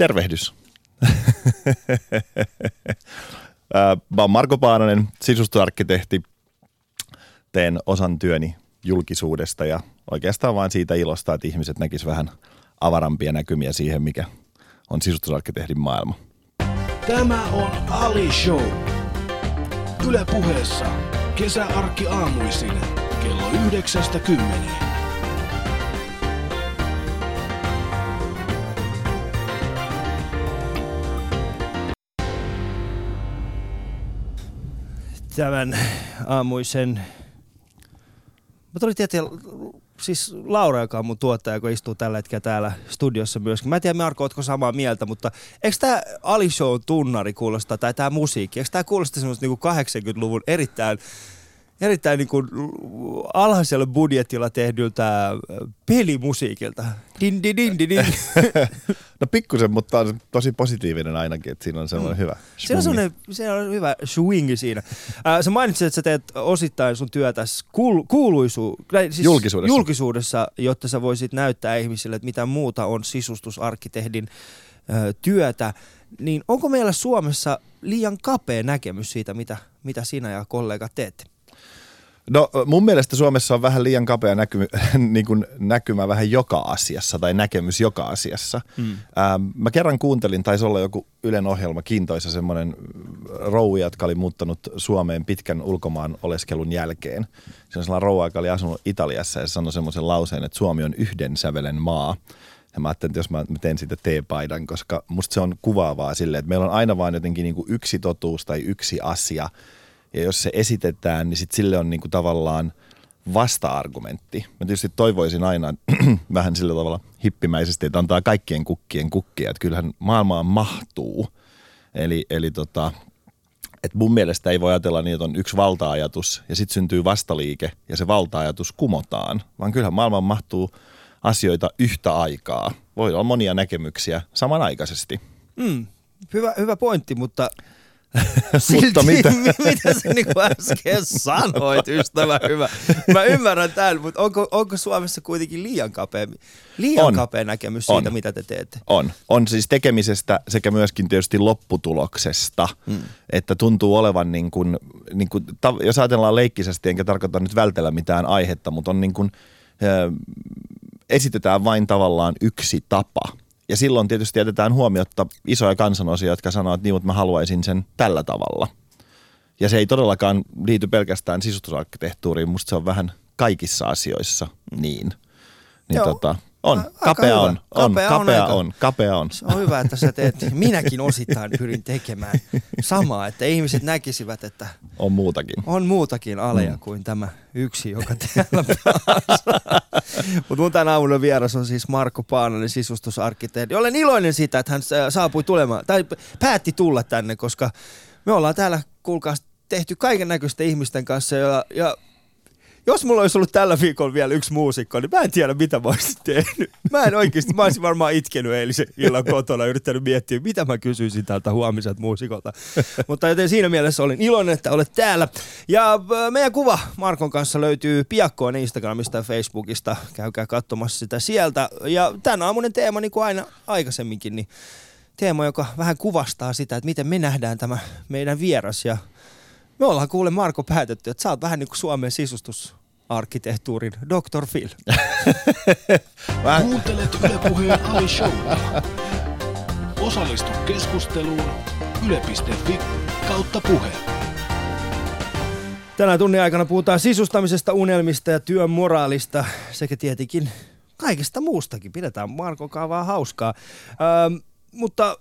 Tervehdys. Mä oon Marko Paananen, sisustoarkkitehti. Teen osan työni julkisuudesta ja oikeastaan vain siitä ilosta, että ihmiset näkisivät vähän avarampia näkymiä siihen, mikä on sisustusarkkitehdin maailma. Tämä on Ali Show. Yle puheessa kesäarkki aamuisin kello 9.10. tämän aamuisen... Mä tulin tietää, siis Laura, joka on mun tuottaja, joka istuu tällä hetkellä täällä studiossa myöskin. Mä en tiedä, Marko, ootko samaa mieltä, mutta eikö tämä Ali Show tunnari kuulosta, tai tämä musiikki, eikö tämä kuulosta semmoista niinku 80-luvun erittäin erittäin niin kuin alhaisella budjetilla tehdyltä pelimusiikilta. Din, din, din, din, din. no pikkusen, mutta on tosi positiivinen ainakin, että siinä on semmoinen mm. hyvä Se on, se on hyvä swingi siinä. Äh, sä mainitsit, että sä teet osittain sun työtä kuul, kuuluisu, siis julkisuudessa. julkisuudessa, jotta sä voisit näyttää ihmisille, että mitä muuta on sisustusarkkitehdin äh, työtä. Niin onko meillä Suomessa liian kapea näkemys siitä, mitä, mitä sinä ja kollegat teette? No mun mielestä Suomessa on vähän liian kapea näky, niin kuin näkymä vähän joka asiassa tai näkemys joka asiassa. Hmm. Ähm, mä kerran kuuntelin, taisi olla joku Ylen ohjelma, kiintoisa semmoinen rouvi, jotka oli muuttanut Suomeen pitkän ulkomaan oleskelun jälkeen. Se on sellainen rouva, joka oli asunut Italiassa ja sanoi semmoisen lauseen, että Suomi on yhden sävelen maa. Ja mä ajattelin, että jos mä teen siitä teepaidan, koska musta se on kuvaavaa silleen, että meillä on aina vain jotenkin niin kuin yksi totuus tai yksi asia – ja jos se esitetään, niin sit sille on niinku tavallaan vasta-argumentti. Mä tietysti toivoisin aina vähän sillä tavalla hippimäisesti, että antaa kaikkien kukkien kukkia, että kyllähän maailmaan mahtuu. Eli, eli tota, että mun mielestä ei voi ajatella niin, että on yksi valta-ajatus ja sitten syntyy vastaliike ja se valta-ajatus kumotaan, vaan kyllähän maailmaan mahtuu asioita yhtä aikaa. Voi olla monia näkemyksiä samanaikaisesti. Mm, hyvä, hyvä pointti, mutta Silti, mitä? mitä sä niin äsken sanoit, ystävä hyvä. Mä ymmärrän tämän, mutta onko, onko Suomessa kuitenkin liian kapea, liian on. kapea näkemys siitä, on. mitä te teette? On. On siis tekemisestä sekä myöskin tietysti lopputuloksesta, hmm. että tuntuu olevan niin kuin, niin kuin, jos ajatellaan leikkisesti, enkä tarkoita nyt vältellä mitään aihetta, mutta on niin kuin, esitetään vain tavallaan yksi tapa – ja silloin tietysti jätetään huomiotta isoja kansanosia, jotka sanoo, että niin, mutta mä haluaisin sen tällä tavalla. Ja se ei todellakaan liity pelkästään sisustusarkkitehtuuriin, musta se on vähän kaikissa asioissa niin. Niin Joo. tota, on, kapea on, on, kapea, kapea on, on, kapea on. Se on hyvä, että sä teet, minäkin osittain pyrin tekemään samaa, että ihmiset näkisivät, että on muutakin. On muutakin aleja mm. kuin tämä yksi, joka täällä Mutta mun tämän aamulla vieras on siis Marko Paananen, sisustusarkkitehti. Olen iloinen siitä, että hän saapui tulemaan, tai päätti tulla tänne, koska me ollaan täällä, kuulkaa, tehty kaiken näköisten ihmisten kanssa ja, ja jos mulla olisi ollut tällä viikolla vielä yksi muusikko, niin mä en tiedä, mitä mä olisin tehnyt. Mä en oikeasti, mä olisin varmaan itkenyt eilisen illan kotona, yrittänyt miettiä, mitä mä kysyisin tältä huomiselta muusikolta. Mutta joten siinä mielessä olin iloinen, että olet täällä. Ja äh, meidän kuva Markon kanssa löytyy piakkoon Instagramista ja Facebookista. Käykää katsomassa sitä sieltä. Ja tämän aamunen teema, niin kuin aina aikaisemminkin, niin teema, joka vähän kuvastaa sitä, että miten me nähdään tämä meidän vieras ja me ollaan kuule Marko päätetty, että sä oot vähän niin kuin Suomen sisustusarkkitehtuurin Dr. Phil. Kuuntelet Yle Puheen Ali Show. Osallistu keskusteluun yle.fi kautta puhe. Tänään tunnin aikana puhutaan sisustamisesta, unelmista ja työn moraalista sekä tietenkin kaikesta muustakin. Pidetään Marko kaavaa hauskaa. Öö, mutta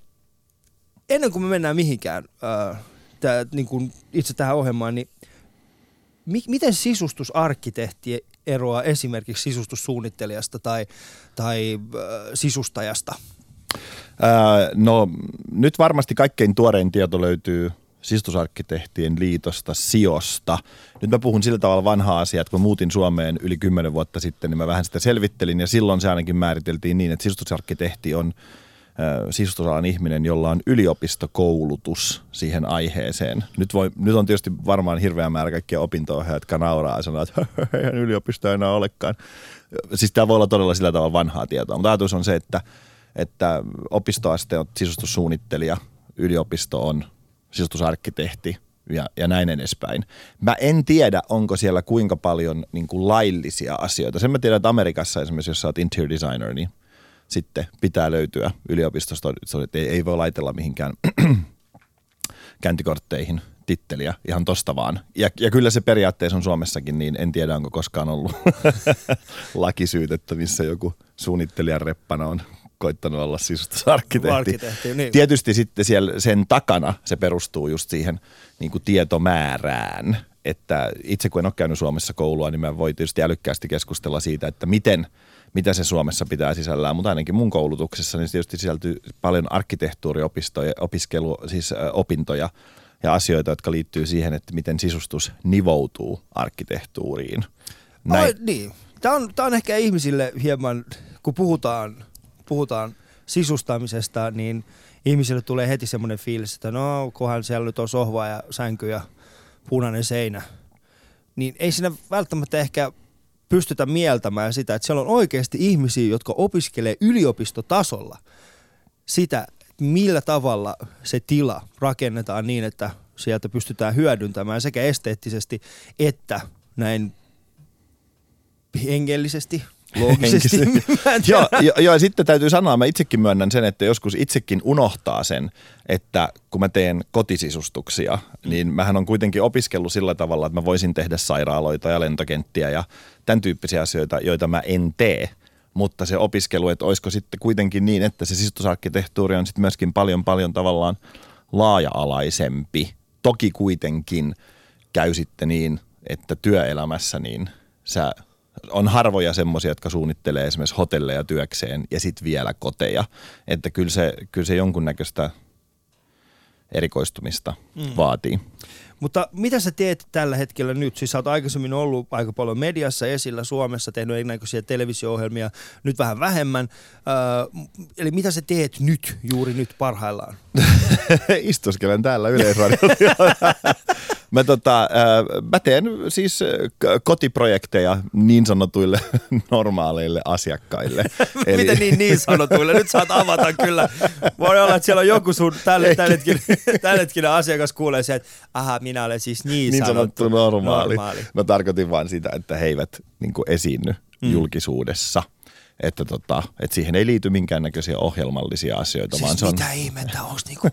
ennen kuin me mennään mihinkään, öö, tää, niin kuin itse tähän ohjelmaan, niin mi- miten sisustusarkkitehti eroaa esimerkiksi sisustussuunnittelijasta tai, tai äh, sisustajasta? Ää, no nyt varmasti kaikkein tuorein tieto löytyy sisustusarkkitehtien liitosta, Siosta. Nyt mä puhun sillä tavalla vanhaa asiaa, että kun muutin Suomeen yli kymmenen vuotta sitten, niin mä vähän sitä selvittelin ja silloin se ainakin määriteltiin niin, että sisustusarkkitehti on – sisustusalan ihminen, jolla on yliopistokoulutus siihen aiheeseen. Nyt, voi, nyt on tietysti varmaan hirveä määrä kaikkia opinto jotka nauraa ja sanoo, että eihän yliopisto enää olekaan. Siis tämä voi olla todella sillä tavalla vanhaa tietoa, mutta ajatus on se, että että opistoaste on sisustussuunnittelija, yliopisto on sisustusarkkitehti ja, ja näin edespäin. Mä en tiedä, onko siellä kuinka paljon niin kuin laillisia asioita. Sen mä tiedän, että Amerikassa esimerkiksi, jos sä oot interior designer, niin sitten pitää löytyä yliopistosta, että ei, ei voi laitella mihinkään käyntikortteihin titteliä ihan tosta vaan. Ja, ja kyllä se periaatteessa on Suomessakin, niin en tiedä onko koskaan ollut lakisyytettä, missä joku suunnittelijan reppana on koittanut olla sisustusarkkitehti. Arkkitehti, niin. Tietysti sitten siellä sen takana se perustuu just siihen niin kuin tietomäärään, että itse kun en ole käynyt Suomessa koulua, niin mä voi tietysti älykkäästi keskustella siitä, että miten, mitä se Suomessa pitää sisällään, mutta ainakin mun koulutuksessa niin tietysti sisältyy paljon arkkitehtuuriopistoja, opiskelu, siis opintoja ja asioita, jotka liittyy siihen, että miten sisustus nivoutuu arkkitehtuuriin. Näin. Ai, niin. Tämä on, tämä on ehkä ihmisille hieman, kun puhutaan, puhutaan sisustamisesta, niin ihmisille tulee heti semmoinen fiilis, että no, kunhan siellä nyt on sohva ja sänky ja punainen seinä. Niin ei siinä välttämättä ehkä pystytä mieltämään sitä, että siellä on oikeasti ihmisiä, jotka opiskelee yliopistotasolla sitä, millä tavalla se tila rakennetaan niin, että sieltä pystytään hyödyntämään sekä esteettisesti että näin hengellisesti, loogisesti. joo, jo, jo, ja sitten täytyy sanoa, mä itsekin myönnän sen, että joskus itsekin unohtaa sen, että kun mä teen kotisisustuksia, niin mähän on kuitenkin opiskellut sillä tavalla, että mä voisin tehdä sairaaloita ja lentokenttiä ja tämän tyyppisiä asioita, joita mä en tee mutta se opiskelu, että olisiko sitten kuitenkin niin, että se sisustusarkkitehtuuri on sitten myöskin paljon paljon tavallaan laaja-alaisempi. Toki kuitenkin käy sitten niin, että työelämässä niin sä on harvoja semmoisia, jotka suunnittelee esimerkiksi hotelleja työkseen ja sitten vielä koteja. Että kyllä se, kyllä se jonkunnäköistä erikoistumista mm. vaatii. Mutta mitä sä teet tällä hetkellä nyt? Siis sä oot aikaisemmin ollut aika paljon mediassa esillä Suomessa, tehnyt erinäköisiä televisio-ohjelmia, nyt vähän vähemmän. Öö, eli mitä sä teet nyt, juuri nyt parhaillaan? Istuskelen täällä Yleisradiolla. Mä, tota, äh, mä teen siis kotiprojekteja niin sanotuille normaaleille asiakkaille. Eli... Miten niin niin sanotuille? Nyt saat avata kyllä. Voi olla, että siellä on joku sun tälle, hetkinen asiakas kuulee se, että aha, minä olen siis niin, niin sanottu, sanottu normaali. normaali. Mä tarkoitin vain sitä, että he eivät niin esiinny mm. julkisuudessa että, tota, että siihen ei liity minkäännäköisiä ohjelmallisia asioita. Siis vaan se on... mitä ihmettä, niinku,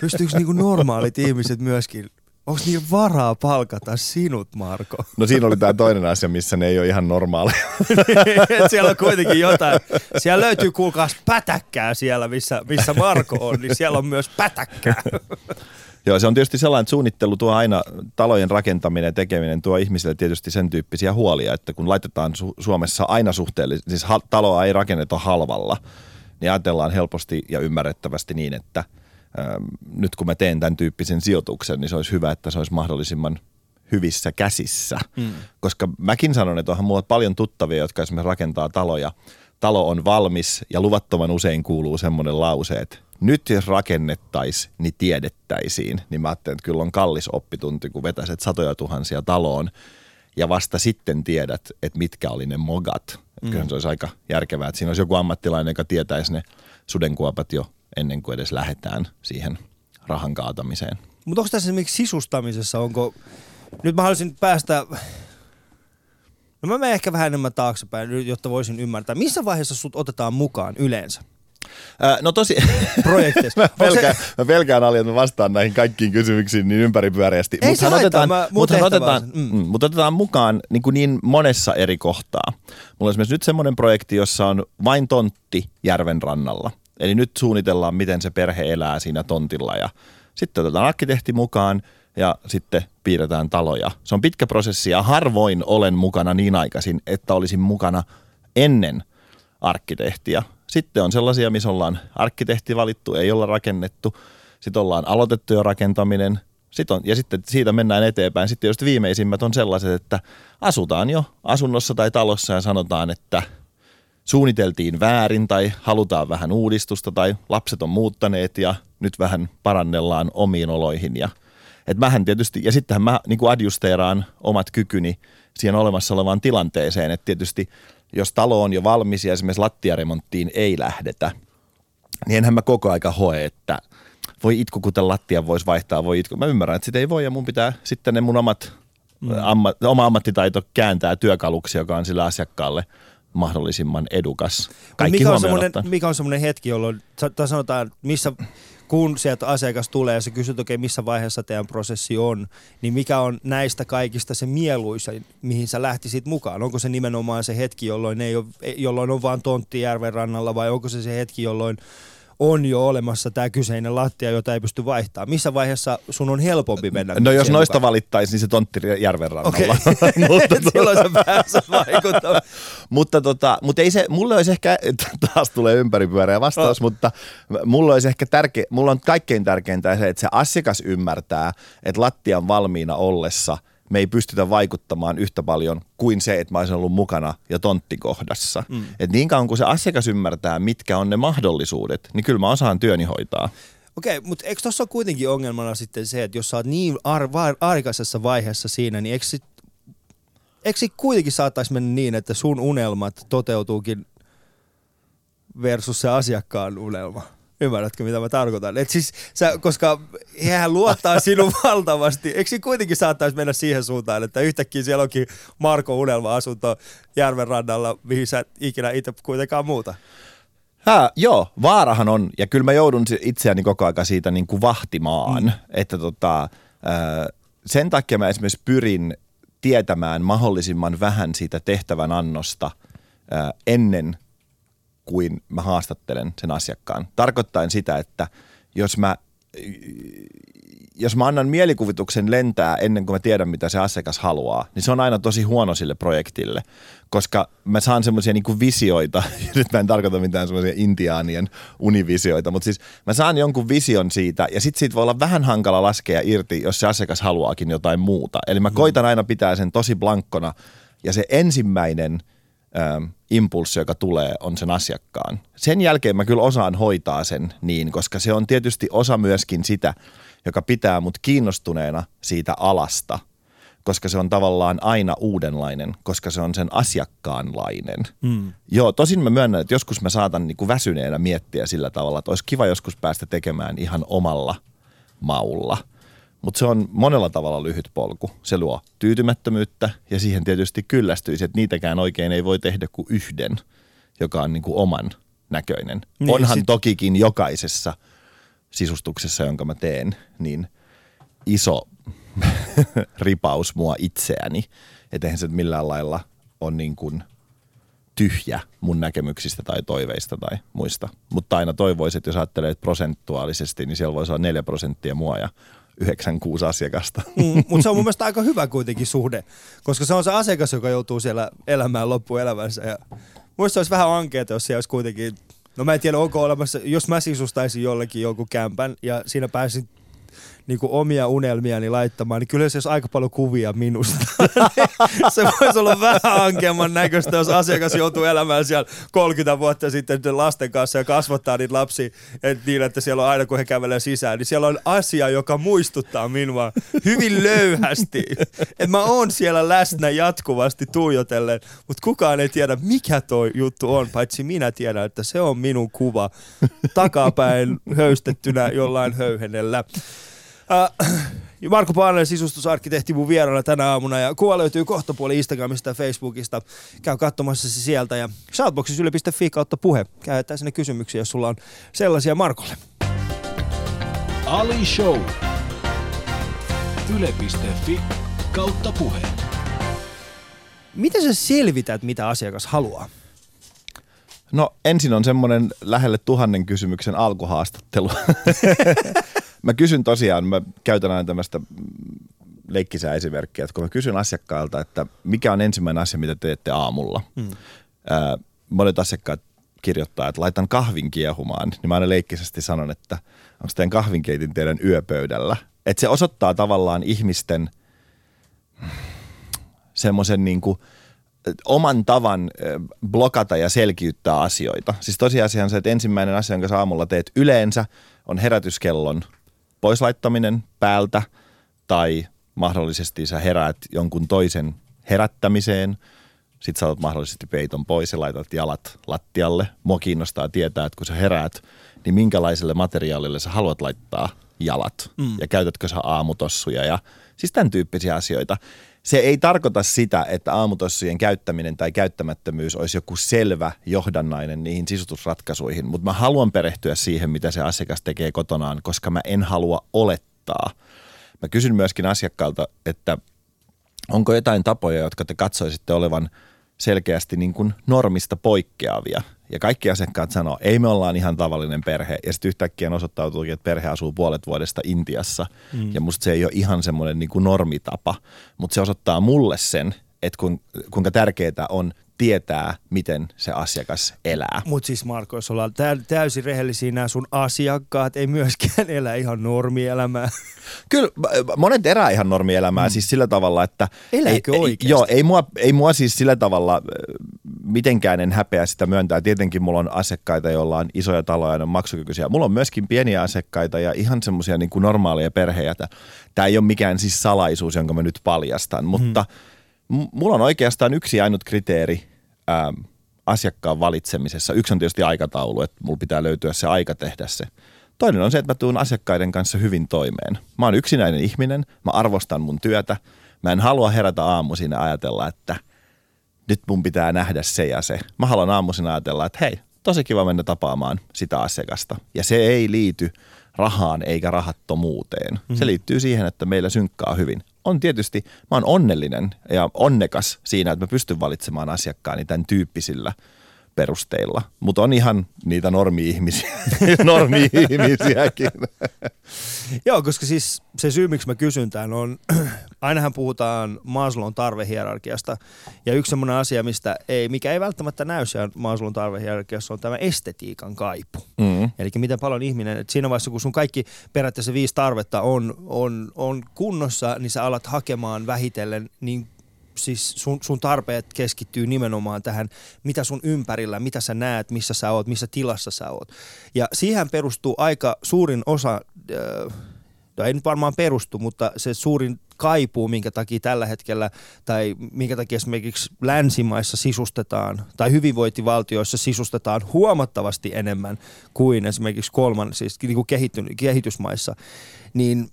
pystyykö niinku normaalit ihmiset myöskin Onko niin varaa palkata sinut, Marko? No siinä oli tämä toinen asia, missä ne ei ole ihan normaaleja. siellä on kuitenkin jotain. Siellä löytyy kuulkaas pätäkkää siellä, missä, missä Marko on, niin siellä on myös pätäkkää. Joo, se on tietysti sellainen, että suunnittelu tuo aina, talojen rakentaminen ja tekeminen tuo ihmisille tietysti sen tyyppisiä huolia, että kun laitetaan Su- Suomessa aina suhteellisesti, siis ha- taloa ei rakenneta halvalla, niin ajatellaan helposti ja ymmärrettävästi niin, että – nyt kun mä teen tämän tyyppisen sijoituksen, niin se olisi hyvä, että se olisi mahdollisimman hyvissä käsissä. Mm. Koska mäkin sanon, että onhan mulla paljon tuttavia, jotka esimerkiksi rakentaa taloja. Talo on valmis ja luvattoman usein kuuluu semmoinen lause, että nyt jos rakennettaisiin, niin tiedettäisiin. Niin mä ajattelin, että kyllä on kallis oppitunti, kun vetäiset satoja tuhansia taloon ja vasta sitten tiedät, että mitkä oli ne mogat. Mm. Kyllä se olisi aika järkevää, että siinä olisi joku ammattilainen, joka tietäisi ne sudenkuopat jo ennen kuin edes lähdetään siihen rahan kaatamiseen. Mutta onko tässä esimerkiksi sisustamisessa, onko, nyt mä haluaisin päästä, no mä menen ehkä vähän enemmän taaksepäin, jotta voisin ymmärtää, missä vaiheessa sut otetaan mukaan yleensä? Äh, no tosi... Projekteissa. mä, pelkään, se... mä pelkään Ali, että mä vastaan näihin kaikkiin kysymyksiin niin ympäripyöreästi. Ei mutta otetaan, mä, mut otetaan, mm. Mm, mut otetaan mukaan niin, kuin niin monessa eri kohtaa. Mulla on esimerkiksi nyt semmoinen projekti, jossa on vain tontti järven rannalla. Eli nyt suunnitellaan, miten se perhe elää siinä tontilla ja sitten otetaan arkkitehti mukaan ja sitten piirretään taloja. Se on pitkä prosessi ja harvoin olen mukana niin aikaisin, että olisin mukana ennen arkkitehtiä. Sitten on sellaisia, missä ollaan arkkitehti valittu, ei olla rakennettu. Sitten ollaan aloitettu jo rakentaminen. Sitten on, ja sitten siitä mennään eteenpäin. Sitten just viimeisimmät on sellaiset, että asutaan jo asunnossa tai talossa ja sanotaan, että – suunniteltiin väärin tai halutaan vähän uudistusta tai lapset on muuttaneet ja nyt vähän parannellaan omiin oloihin. Ja, et mähän tietysti, ja sittenhän mä niin kuin adjusteeraan omat kykyni siihen olemassa olevaan tilanteeseen, että tietysti jos talo on jo valmis ja esimerkiksi lattiaremonttiin ei lähdetä, niin enhän mä koko aika hoe, että voi itku, kuten lattia voisi vaihtaa, voi itku. Mä ymmärrän, että sitä ei voi ja mun pitää sitten ne mun omat, mm. amma, oma ammattitaito kääntää työkaluksi, joka on sille asiakkaalle mahdollisimman edukas. Kaikki mikä on, semmoinen, mikä on semmoinen hetki, jolloin, tai sanotaan, missä, kun sieltä asiakas tulee ja sä kysyt, okei, missä vaiheessa teidän prosessi on, niin mikä on näistä kaikista se mieluisa, mihin sä lähtisit mukaan? Onko se nimenomaan se hetki, jolloin, ei ole, jolloin on vaan tontti järven rannalla vai onko se se hetki, jolloin on jo olemassa tämä kyseinen lattia, jota ei pysty vaihtamaan? Missä vaiheessa sun on helpompi mennä? No jos noista mukaan? valittaisiin, niin se tontti järven rannalla. Okei, mutta, silloin sä pääset vaikuttamaan. mutta, tota, mutta ei se, mulle olisi ehkä, taas tulee ympäripyöreä vastaus, Oh. mutta mulle olisi ehkä tärkeä, mulla on kaikkein tärkeintä se, että se asiakas ymmärtää, että lattian valmiina ollessa me ei pystytä vaikuttamaan yhtä paljon kuin se, että mä olisin ollut mukana jo tonttikohdassa. Mm. Et niin kauan kuin se asiakas ymmärtää, mitkä on ne mahdollisuudet, niin kyllä mä osaan työni hoitaa. Okei, mutta eikö tuossa ole kuitenkin ongelmana sitten se, että jos sä oot niin ar- aikaisessa vaiheessa siinä, niin eikö sit, eikö sit kuitenkin saattaisi mennä niin, että sun unelmat toteutuukin versus se asiakkaan unelma? Ymmärrätkö, mitä mä tarkoitan? Et siis, sä, koska hän luottaa sinun valtavasti. Eikö siinä kuitenkin saattaisi mennä siihen suuntaan, että yhtäkkiä siellä onkin Marko unelma-asunto järven rannalla, mihin sä ikinä itse kuitenkaan muuta? Hää, joo, vaarahan on, ja kyllä mä joudun itseäni koko ajan siitä niin kuin vahtimaan, mm. että tota, sen takia mä esimerkiksi pyrin tietämään mahdollisimman vähän siitä tehtävän annosta ennen kuin mä haastattelen sen asiakkaan. Tarkoittaen sitä, että jos mä, jos mä annan mielikuvituksen lentää ennen kuin mä tiedän, mitä se asiakas haluaa, niin se on aina tosi huono sille projektille, koska mä saan semmoisia niinku visioita, ja nyt mä en tarkoita mitään semmoisia intiaanien univisioita, mutta siis mä saan jonkun vision siitä, ja sitten siitä voi olla vähän hankala laskea irti, jos se asiakas haluaakin jotain muuta. Eli mä koitan aina pitää sen tosi blankkona, ja se ensimmäinen ähm, impulssi, joka tulee, on sen asiakkaan. Sen jälkeen mä kyllä osaan hoitaa sen niin, koska se on tietysti osa myöskin sitä, joka pitää mut kiinnostuneena siitä alasta, koska se on tavallaan aina uudenlainen, koska se on sen asiakkaanlainen. Mm. Joo, tosin mä myönnän, että joskus mä saatan niinku väsyneenä miettiä sillä tavalla, että olisi kiva joskus päästä tekemään ihan omalla maulla. Mutta se on monella tavalla lyhyt polku. Se luo tyytymättömyyttä ja siihen tietysti kyllästyisi, että niitäkään oikein ei voi tehdä kuin yhden, joka on niinku oman näköinen. Niin, Niin, Onhan sit- sit... tokikin jokaisessa sisustuksessa, jonka mä teen, niin iso ripaus mua itseäni. Että eihän se millään lailla on niin kuin tyhjä mun näkemyksistä tai toiveista tai muista. Mutta aina toivoisin, että jos ajattelee että prosentuaalisesti, niin siellä voisi olla 4 prosenttia mua ja 96 asiakasta. Mm, mutta se on mun mielestä aika hyvä kuitenkin suhde, koska se on se asiakas, joka joutuu siellä elämään loppuelämänsä. Ja muista olisi vähän ankeeta, jos siellä olisi kuitenkin, no mä en tiedä onko olemassa, jos mä sisustaisin jollekin jonkun kämpän ja siinä pääsin niin kuin omia unelmiani laittamaan, niin kyllä se olisi aika paljon kuvia minusta. se voisi olla vähän ankeamman näköistä, jos asiakas joutuu elämään siellä 30 vuotta sitten lasten kanssa ja kasvattaa niitä lapsia et niin, että siellä on aina kun he kävelee sisään, niin siellä on asia, joka muistuttaa minua hyvin löyhästi. Että mä oon siellä läsnä jatkuvasti tuijotellen, mutta kukaan ei tiedä, mikä toi juttu on, paitsi minä tiedän, että se on minun kuva takapäin höystettynä jollain höyhenellä. Äh, Marko Paananen, sisustusarkkitehti mun vieraana tänä aamuna ja kuva löytyy kohta puoli Instagramista ja Facebookista. Käy katsomassa se sieltä ja shoutboxissa yle.fi kautta puhe. Käytetään sinne kysymyksiä, jos sulla on sellaisia Markolle. Ali Show. Yle.fi kautta puhe. Miten sä selvität, mitä asiakas haluaa? No ensin on semmoinen lähelle tuhannen kysymyksen alkuhaastattelu. mä kysyn tosiaan, mä käytän aina tämmöistä leikkisää esimerkkiä, että kun mä kysyn asiakkaalta, että mikä on ensimmäinen asia, mitä teette aamulla. Hmm. Ää, monet asiakkaat kirjoittaa, että laitan kahvin kiehumaan, niin mä aina leikkisesti sanon, että onko teidän kahvinkeitin teidän yöpöydällä. Että se osoittaa tavallaan ihmisten semmoisen niin kuin oman tavan blokata ja selkiyttää asioita. Siis tosiasia on se, että ensimmäinen asia, jonka sä aamulla teet yleensä, on herätyskellon poislaittaminen päältä tai mahdollisesti sä heräät jonkun toisen herättämiseen. Sitten sä otat mahdollisesti peiton pois ja laitat jalat lattialle. Mua kiinnostaa tietää, että kun sä heräät, niin minkälaiselle materiaalille sä haluat laittaa jalat mm. ja käytätkö sä aamutossuja ja siis tämän tyyppisiä asioita. Se ei tarkoita sitä, että aamutossujen käyttäminen tai käyttämättömyys olisi joku selvä johdannainen niihin sisustusratkaisuihin, mutta mä haluan perehtyä siihen, mitä se asiakas tekee kotonaan, koska mä en halua olettaa. Mä kysyn myöskin asiakkailta, että onko jotain tapoja, jotka te katsoisitte olevan selkeästi niin kuin normista poikkeavia. Ja kaikki asiakkaat sanoo, ei me ollaan ihan tavallinen perhe. Ja sitten yhtäkkiä osoittautuukin, että perhe asuu puolet vuodesta Intiassa. Mm. Ja musta se ei ole ihan semmoinen niin kuin normitapa. Mutta se osoittaa mulle sen, että kuinka tärkeää on tietää, miten se asiakas elää. Mutta siis Marko, jos ollaan täysin rehellisiä, nämä sun asiakkaat ei myöskään elä ihan normielämää. Kyllä, monet erää ihan normielämää mm. siis sillä tavalla, että... Elääkö ei, oikeasti? Joo, ei mua, ei mua siis sillä tavalla mitenkään en häpeä sitä myöntää. Tietenkin mulla on asiakkaita, joilla on isoja taloja ja on maksukykyisiä. Mulla on myöskin pieniä asiakkaita ja ihan semmoisia niin kuin normaaleja perheitä. Tämä ei ole mikään siis salaisuus, jonka mä nyt paljastan, mutta mm mulla on oikeastaan yksi ainut kriteeri ää, asiakkaan valitsemisessa. Yksi on tietysti aikataulu, että mulla pitää löytyä se aika tehdä se. Toinen on se, että mä tuun asiakkaiden kanssa hyvin toimeen. Mä oon yksinäinen ihminen, mä arvostan mun työtä. Mä en halua herätä aamuisin ja ajatella, että nyt mun pitää nähdä se ja se. Mä haluan aamuisin ajatella, että hei, tosi kiva mennä tapaamaan sitä asiakasta. Ja se ei liity rahaan eikä rahattomuuteen. Mm-hmm. Se liittyy siihen, että meillä synkkaa hyvin on tietysti, mä oon onnellinen ja onnekas siinä, että mä pystyn valitsemaan asiakkaani tämän tyyppisillä perusteilla. Mutta on ihan niitä normi-ihmisiä, normi-ihmisiäkin. Joo, koska siis se syy, miksi mä kysyn tämän on, ainahan puhutaan Maslow'n tarvehierarkiasta. Ja yksi semmoinen asia, mistä ei, mikä ei välttämättä näy siellä Maslow'n tarvehierarkiassa, on tämä estetiikan kaipu. Mm. Eli miten paljon ihminen, että siinä vaiheessa kun sun kaikki periaatteessa viisi tarvetta on, on, on kunnossa, niin sä alat hakemaan vähitellen niin siis sun, sun tarpeet keskittyy nimenomaan tähän, mitä sun ympärillä, mitä sä näet, missä sä oot, missä tilassa sä oot. Ja siihen perustuu aika suurin osa, äh, no ei nyt varmaan perustu, mutta se suurin kaipuu, minkä takia tällä hetkellä, tai minkä takia esimerkiksi länsimaissa sisustetaan, tai hyvinvointivaltioissa sisustetaan huomattavasti enemmän kuin esimerkiksi kolman, siis niin kuin kehitysmaissa, niin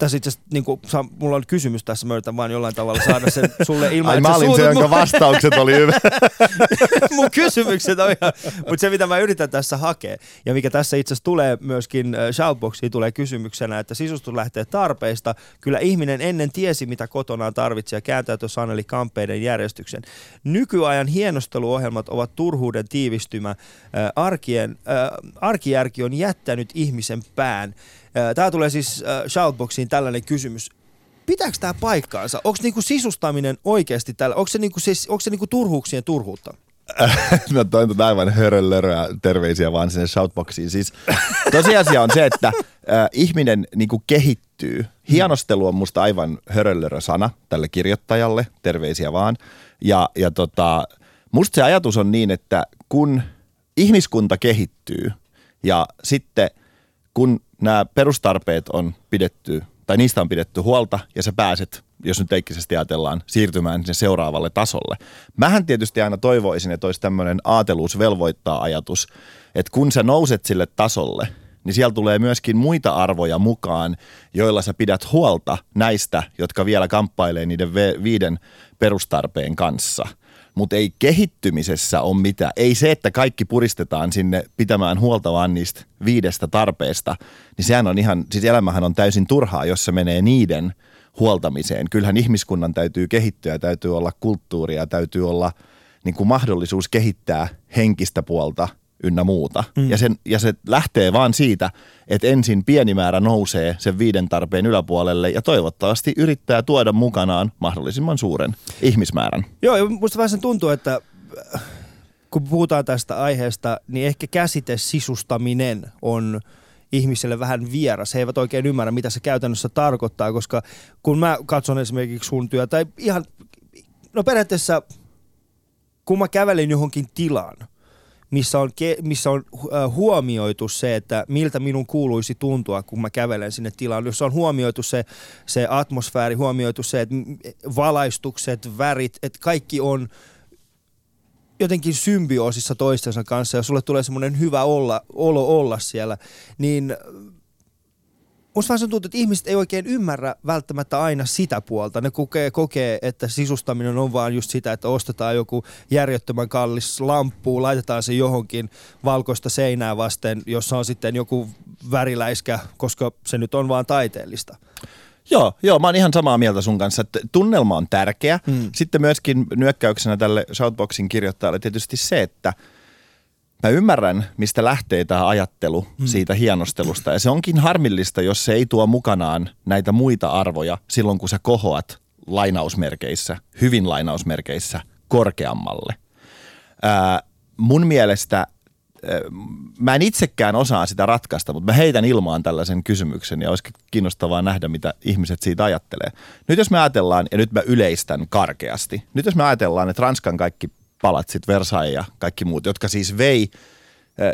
tässä itse asiassa, niin kuin, saa, mulla on kysymys tässä, mä yritän vaan jollain tavalla saada sen sulle ilman, Ai, mä olin se, jonka vastaukset oli hyvä. mun kysymykset on ihan, mutta se mitä mä yritän tässä hakea, ja mikä tässä itse asiassa tulee myöskin äh, Shoutboxiin tulee kysymyksenä, että sisustus lähtee tarpeista. Kyllä ihminen ennen tiesi, mitä kotonaan tarvitsi ja kääntäytö saneli kamppeiden järjestyksen. Nykyajan hienosteluohjelmat ovat turhuuden tiivistymä. Äh, arkien, äh, arkijärki on jättänyt ihmisen pään. Tämä tulee siis Shoutboxiin tällainen kysymys. Pitääkö tämä paikkaansa? Onko niinku sisustaminen oikeasti tällä? Onko se, niinku, siis, onko se niinku turhuuksien turhuutta? Mä toin tota aivan hörölöröä terveisiä vaan sinne shoutboxiin. Siis tosiasia on se, että ihminen niinku kehittyy. Hienostelu on musta aivan hörölörö sana tälle kirjoittajalle, terveisiä vaan. Ja, ja tota, musta se ajatus on niin, että kun ihmiskunta kehittyy ja sitten kun nämä perustarpeet on pidetty, tai niistä on pidetty huolta, ja sä pääset, jos nyt leikkisesti ajatellaan, siirtymään sinne seuraavalle tasolle. Mähän tietysti aina toivoisin, että olisi tämmöinen aateluus velvoittaa ajatus, että kun sä nouset sille tasolle, niin siellä tulee myöskin muita arvoja mukaan, joilla sä pidät huolta näistä, jotka vielä kamppailee niiden viiden perustarpeen kanssa – mutta ei kehittymisessä ole mitään. Ei se, että kaikki puristetaan sinne pitämään huolta vaan niistä viidestä tarpeesta, niin sehän on ihan, siis elämähän on täysin turhaa, jos se menee niiden huoltamiseen. Kyllähän ihmiskunnan täytyy kehittyä, täytyy olla kulttuuria, täytyy olla niin kuin mahdollisuus kehittää henkistä puolta – ynnä muuta. Mm. Ja, sen, ja se lähtee vaan siitä, että ensin pieni määrä nousee sen viiden tarpeen yläpuolelle ja toivottavasti yrittää tuoda mukanaan mahdollisimman suuren ihmismäärän. Joo, ja musta vähän sen tuntuu, että äh, kun puhutaan tästä aiheesta, niin ehkä käsite sisustaminen on ihmisille vähän vieras. He eivät oikein ymmärrä, mitä se käytännössä tarkoittaa, koska kun mä katson esimerkiksi sun työtä, tai ihan, no periaatteessa kun mä kävelen johonkin tilaan – missä on, missä on äh, huomioitu se, että miltä minun kuuluisi tuntua, kun mä kävelen sinne tilaan. Jos on huomioitu se, se atmosfääri, huomioitu se, että valaistukset, värit, että kaikki on jotenkin symbioosissa toistensa kanssa ja sulle tulee semmoinen hyvä olla, olo olla siellä, niin musta vähän tuntuu, että ihmiset ei oikein ymmärrä välttämättä aina sitä puolta. Ne kokee, kokee, että sisustaminen on vaan just sitä, että ostetaan joku järjettömän kallis lamppu, laitetaan se johonkin valkoista seinää vasten, jossa on sitten joku väriläiskä, koska se nyt on vaan taiteellista. Joo, joo, mä oon ihan samaa mieltä sun kanssa, että tunnelma on tärkeä. Mm. Sitten myöskin nyökkäyksenä tälle Shoutboxin kirjoittajalle tietysti se, että mä ymmärrän, mistä lähtee tämä ajattelu mm. siitä hienostelusta. Ja se onkin harmillista, jos se ei tuo mukanaan näitä muita arvoja silloin, kun sä kohoat lainausmerkeissä, hyvin lainausmerkeissä, korkeammalle. Ää, mun mielestä mä en itsekään osaa sitä ratkaista, mutta mä heitän ilmaan tällaisen kysymyksen ja olisi kiinnostavaa nähdä, mitä ihmiset siitä ajattelee. Nyt jos me ajatellaan, ja nyt mä yleistän karkeasti, nyt jos me ajatellaan, että Ranskan kaikki palatsit, Versailles ja kaikki muut, jotka siis vei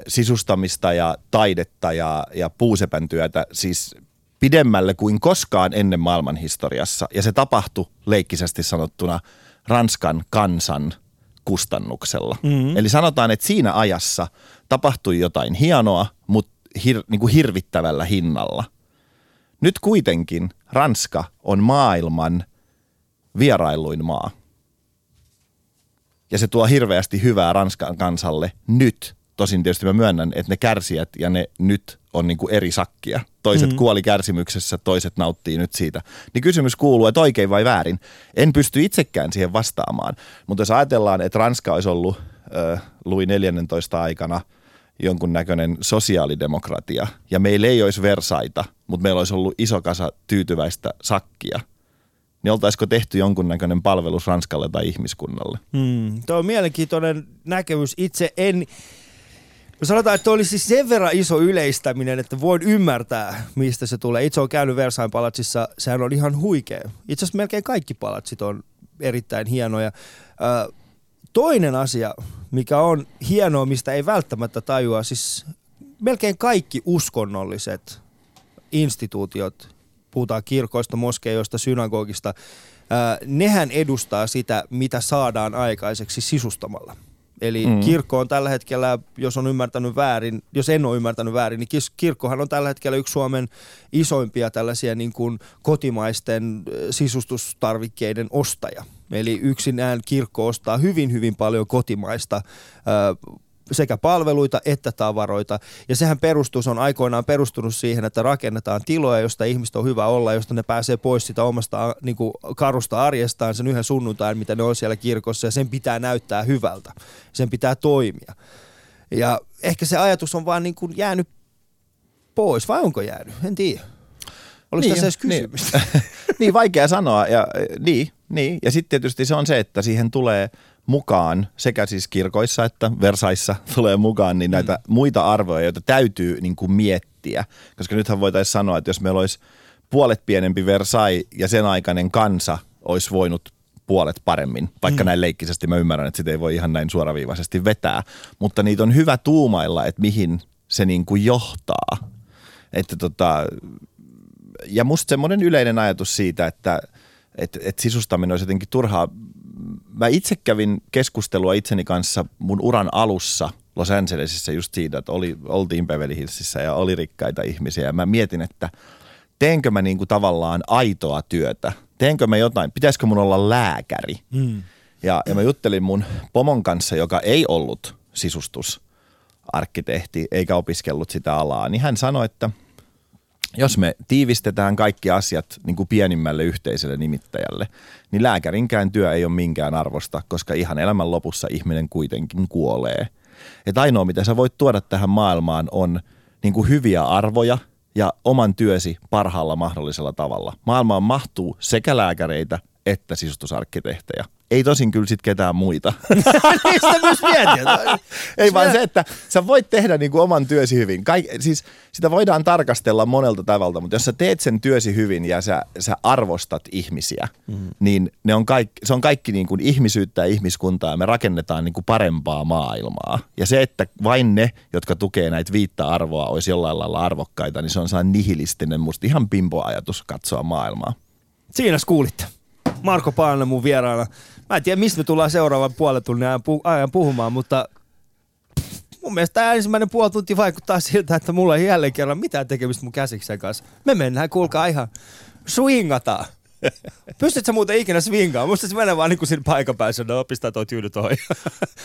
sisustamista ja taidetta ja, ja puusepän työtä siis pidemmälle kuin koskaan ennen maailman historiassa. Ja se tapahtui leikkisesti sanottuna Ranskan kansan – kustannuksella. Mm-hmm. Eli sanotaan, että siinä ajassa tapahtui jotain hienoa, mutta hir, niin kuin hirvittävällä hinnalla. Nyt kuitenkin Ranska on maailman vierailuin maa. Ja se tuo hirveästi hyvää Ranskan kansalle nyt. Tosin tietysti mä myönnän, että ne kärsijät ja ne nyt on niin kuin eri sakkia. Toiset mm. kuoli kärsimyksessä, toiset nauttii nyt siitä. Niin kysymys kuuluu, että oikein vai väärin. En pysty itsekään siihen vastaamaan. Mutta jos ajatellaan, että Ranska olisi ollut äh, Louis 14 aikana jonkunnäköinen sosiaalidemokratia ja meillä ei olisi Versaita, mutta meillä olisi ollut iso kasa tyytyväistä sakkia, niin oltaisiko tehty jonkunnäköinen palvelus Ranskalle tai ihmiskunnalle? Hmm, Tuo on mielenkiintoinen näkemys. Itse en No sanotaan, että oli siis sen verran iso yleistäminen, että voin ymmärtää, mistä se tulee. Itse olen käynyt Versailles palatsissa, sehän on ihan huikea. Itse asiassa melkein kaikki palatsit on erittäin hienoja. toinen asia, mikä on hienoa, mistä ei välttämättä tajua, siis melkein kaikki uskonnolliset instituutiot, puhutaan kirkoista, moskeijoista, synagogista, nehän edustaa sitä, mitä saadaan aikaiseksi sisustamalla. Eli mm. kirkko on tällä hetkellä, jos on ymmärtänyt väärin, jos en ole ymmärtänyt väärin, niin kirkkohan on tällä hetkellä yksi Suomen isoimpia tällaisia niin kuin kotimaisten sisustustarvikkeiden ostaja. Eli yksinään kirkko ostaa hyvin, hyvin paljon kotimaista sekä palveluita että tavaroita. Ja sehän perustuu, se on aikoinaan perustunut siihen, että rakennetaan tiloja, josta ihmiset on hyvä olla, josta ne pääsee pois sitä omasta niin kuin karusta arjestaan sen yhden sunnuntain, mitä ne on siellä kirkossa, ja sen pitää näyttää hyvältä. Sen pitää toimia. Ja ehkä se ajatus on vaan niin kuin jäänyt pois, vai onko jäänyt? En tiedä. Oliko niin, tässä edes niin. kysymystä? Niin, niin vaikea sanoa. Ja, niin, niin. ja sitten tietysti se on se, että siihen tulee – mukaan sekä siis kirkoissa että Versaissa tulee mukaan niin näitä mm. muita arvoja, joita täytyy niin kuin miettiä. Koska nythän voitaisiin sanoa, että jos meillä olisi puolet pienempi Versailles ja sen aikainen kansa olisi voinut puolet paremmin, vaikka mm. näin leikkisesti mä ymmärrän, että sitä ei voi ihan näin suoraviivaisesti vetää, mutta niitä on hyvä tuumailla, että mihin se niin kuin johtaa. Että tota, ja musta semmoinen yleinen ajatus siitä, että et, et sisustaminen olisi jotenkin turhaa mä itse kävin keskustelua itseni kanssa mun uran alussa Los Angelesissa just siitä, että oli, oltiin Beverly Hillsissä ja oli rikkaita ihmisiä. Ja mä mietin, että teenkö mä niinku tavallaan aitoa työtä? Teenkö mä jotain? Pitäisikö mun olla lääkäri? Mm. Ja, ja mä juttelin mun pomon kanssa, joka ei ollut sisustusarkkitehti eikä opiskellut sitä alaa, niin hän sanoi, että – jos me tiivistetään kaikki asiat niin kuin pienimmälle yhteiselle nimittäjälle, niin lääkärinkään työ ei ole minkään arvosta, koska ihan elämän lopussa ihminen kuitenkin kuolee. Että ainoa, mitä sä voit tuoda tähän maailmaan, on niin kuin hyviä arvoja ja oman työsi parhaalla mahdollisella tavalla. Maailmaan mahtuu sekä lääkäreitä että sisustusarkkitehtejä. Ei tosin kyllä sit ketään muita. Niistä myös mietin. Ei vaan se, että sä voit tehdä niinku oman työsi hyvin. Kaik, siis sitä voidaan tarkastella monelta tavalla, mutta jos sä teet sen työsi hyvin ja sä, sä arvostat ihmisiä, mm. niin ne on kaikki, se on kaikki niinku ihmisyyttä ja ihmiskuntaa ja me rakennetaan niinku parempaa maailmaa. Ja se, että vain ne, jotka tukee näitä viittä arvoa, olisi jollain lailla arvokkaita, niin se on sellainen nihilistinen, musta ihan pimpo ajatus katsoa maailmaa. Siinä kuulitte. Marko Paananen mun vieraana. Mä en tiedä, mistä me tullaan seuraavan puolen tunnin ajan, ajan puhumaan, mutta mun mielestä tämä ensimmäinen puoli tunti vaikuttaa siltä, että mulla ei jälleen kerran mitään tekemistä mun käsiksen kanssa. Me mennään, kuulkaa ihan swingataan. Pystytkö muuten ikinä swingaan? Musta se menee vaan niin kuin siinä paikan päässä, no pistää toi tyydy toi.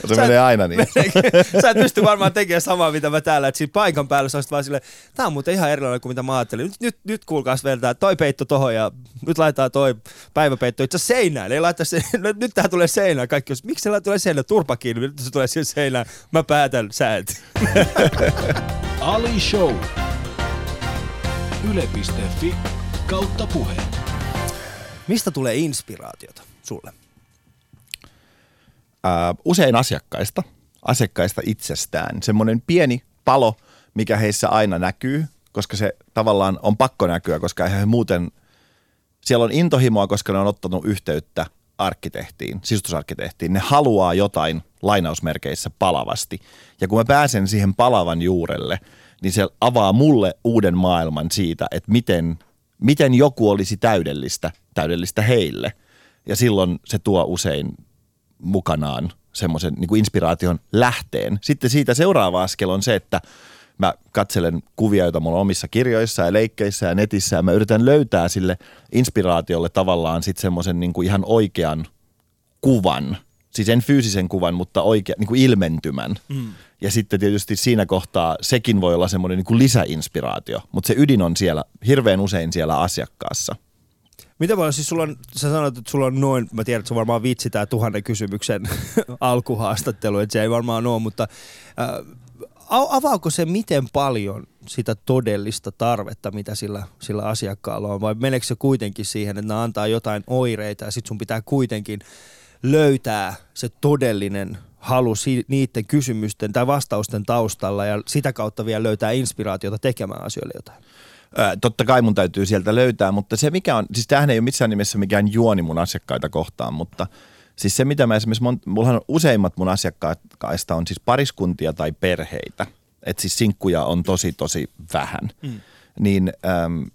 Se Sä menee aina niin. Sä et pysty varmaan tekemään samaa, mitä mä täällä, että siinä paikan päällä sä olisit vaan silleen, tää on muuten ihan erilainen kuin mitä mä ajattelin. Nyt, nyt, nyt kuulkaas vertaa, toi peitto tohon ja nyt laitetaan toi päiväpeitto itse seinään. Ei laita se, no, nyt tää tulee seinään. Kaikki, jos, miksi se tulee seinään? Turpa kiinni, nyt se tulee siihen seinään. Mä päätän, sä et. Ali Show. Yle.fi kautta puhe. Mistä tulee inspiraatiota sulle? ää, usein asiakkaista, asiakkaista itsestään. Semmoinen pieni palo, mikä heissä aina näkyy, koska se tavallaan on pakko näkyä, koska he muuten, siellä on intohimoa, koska ne on ottanut yhteyttä arkkitehtiin, sisustusarkkitehtiin. Ne haluaa jotain lainausmerkeissä palavasti. Ja kun mä pääsen siihen palavan juurelle, niin se avaa mulle uuden maailman siitä, että miten, miten joku olisi täydellistä, täydellistä heille. Ja silloin se tuo usein mukanaan semmoisen niin inspiraation lähteen. Sitten siitä seuraava askel on se, että mä katselen kuvia, joita mulla on omissa kirjoissa ja leikkeissä ja netissä ja mä yritän löytää sille inspiraatiolle tavallaan sitten semmoisen niin kuin ihan oikean kuvan. Siis en fyysisen kuvan, mutta oikea, niin kuin ilmentymän. Mm. Ja sitten tietysti siinä kohtaa sekin voi olla semmoinen niin kuin lisäinspiraatio, mutta se ydin on siellä hirveän usein siellä asiakkaassa. Mitä paljon, siis sulla on, sä sanoit, että sulla on noin, mä tiedän, että se varmaan vitsi tää tuhannen kysymyksen alkuhaastattelu, että se ei varmaan ole, mutta äh, avaako se miten paljon sitä todellista tarvetta, mitä sillä, sillä asiakkaalla on, vai meneekö se kuitenkin siihen, että ne antaa jotain oireita ja sit sun pitää kuitenkin löytää se todellinen halu niiden kysymysten tai vastausten taustalla ja sitä kautta vielä löytää inspiraatiota tekemään asioille jotain. Ää, totta kai mun täytyy sieltä löytää, mutta se mikä on, siis tämähän ei ole missään nimessä mikään juoni mun asiakkaita kohtaan, mutta siis se mitä mä esimerkiksi, mon, mullahan on useimmat mun asiakkaista on siis pariskuntia tai perheitä, että siis sinkkuja on tosi tosi vähän, mm. niin äm,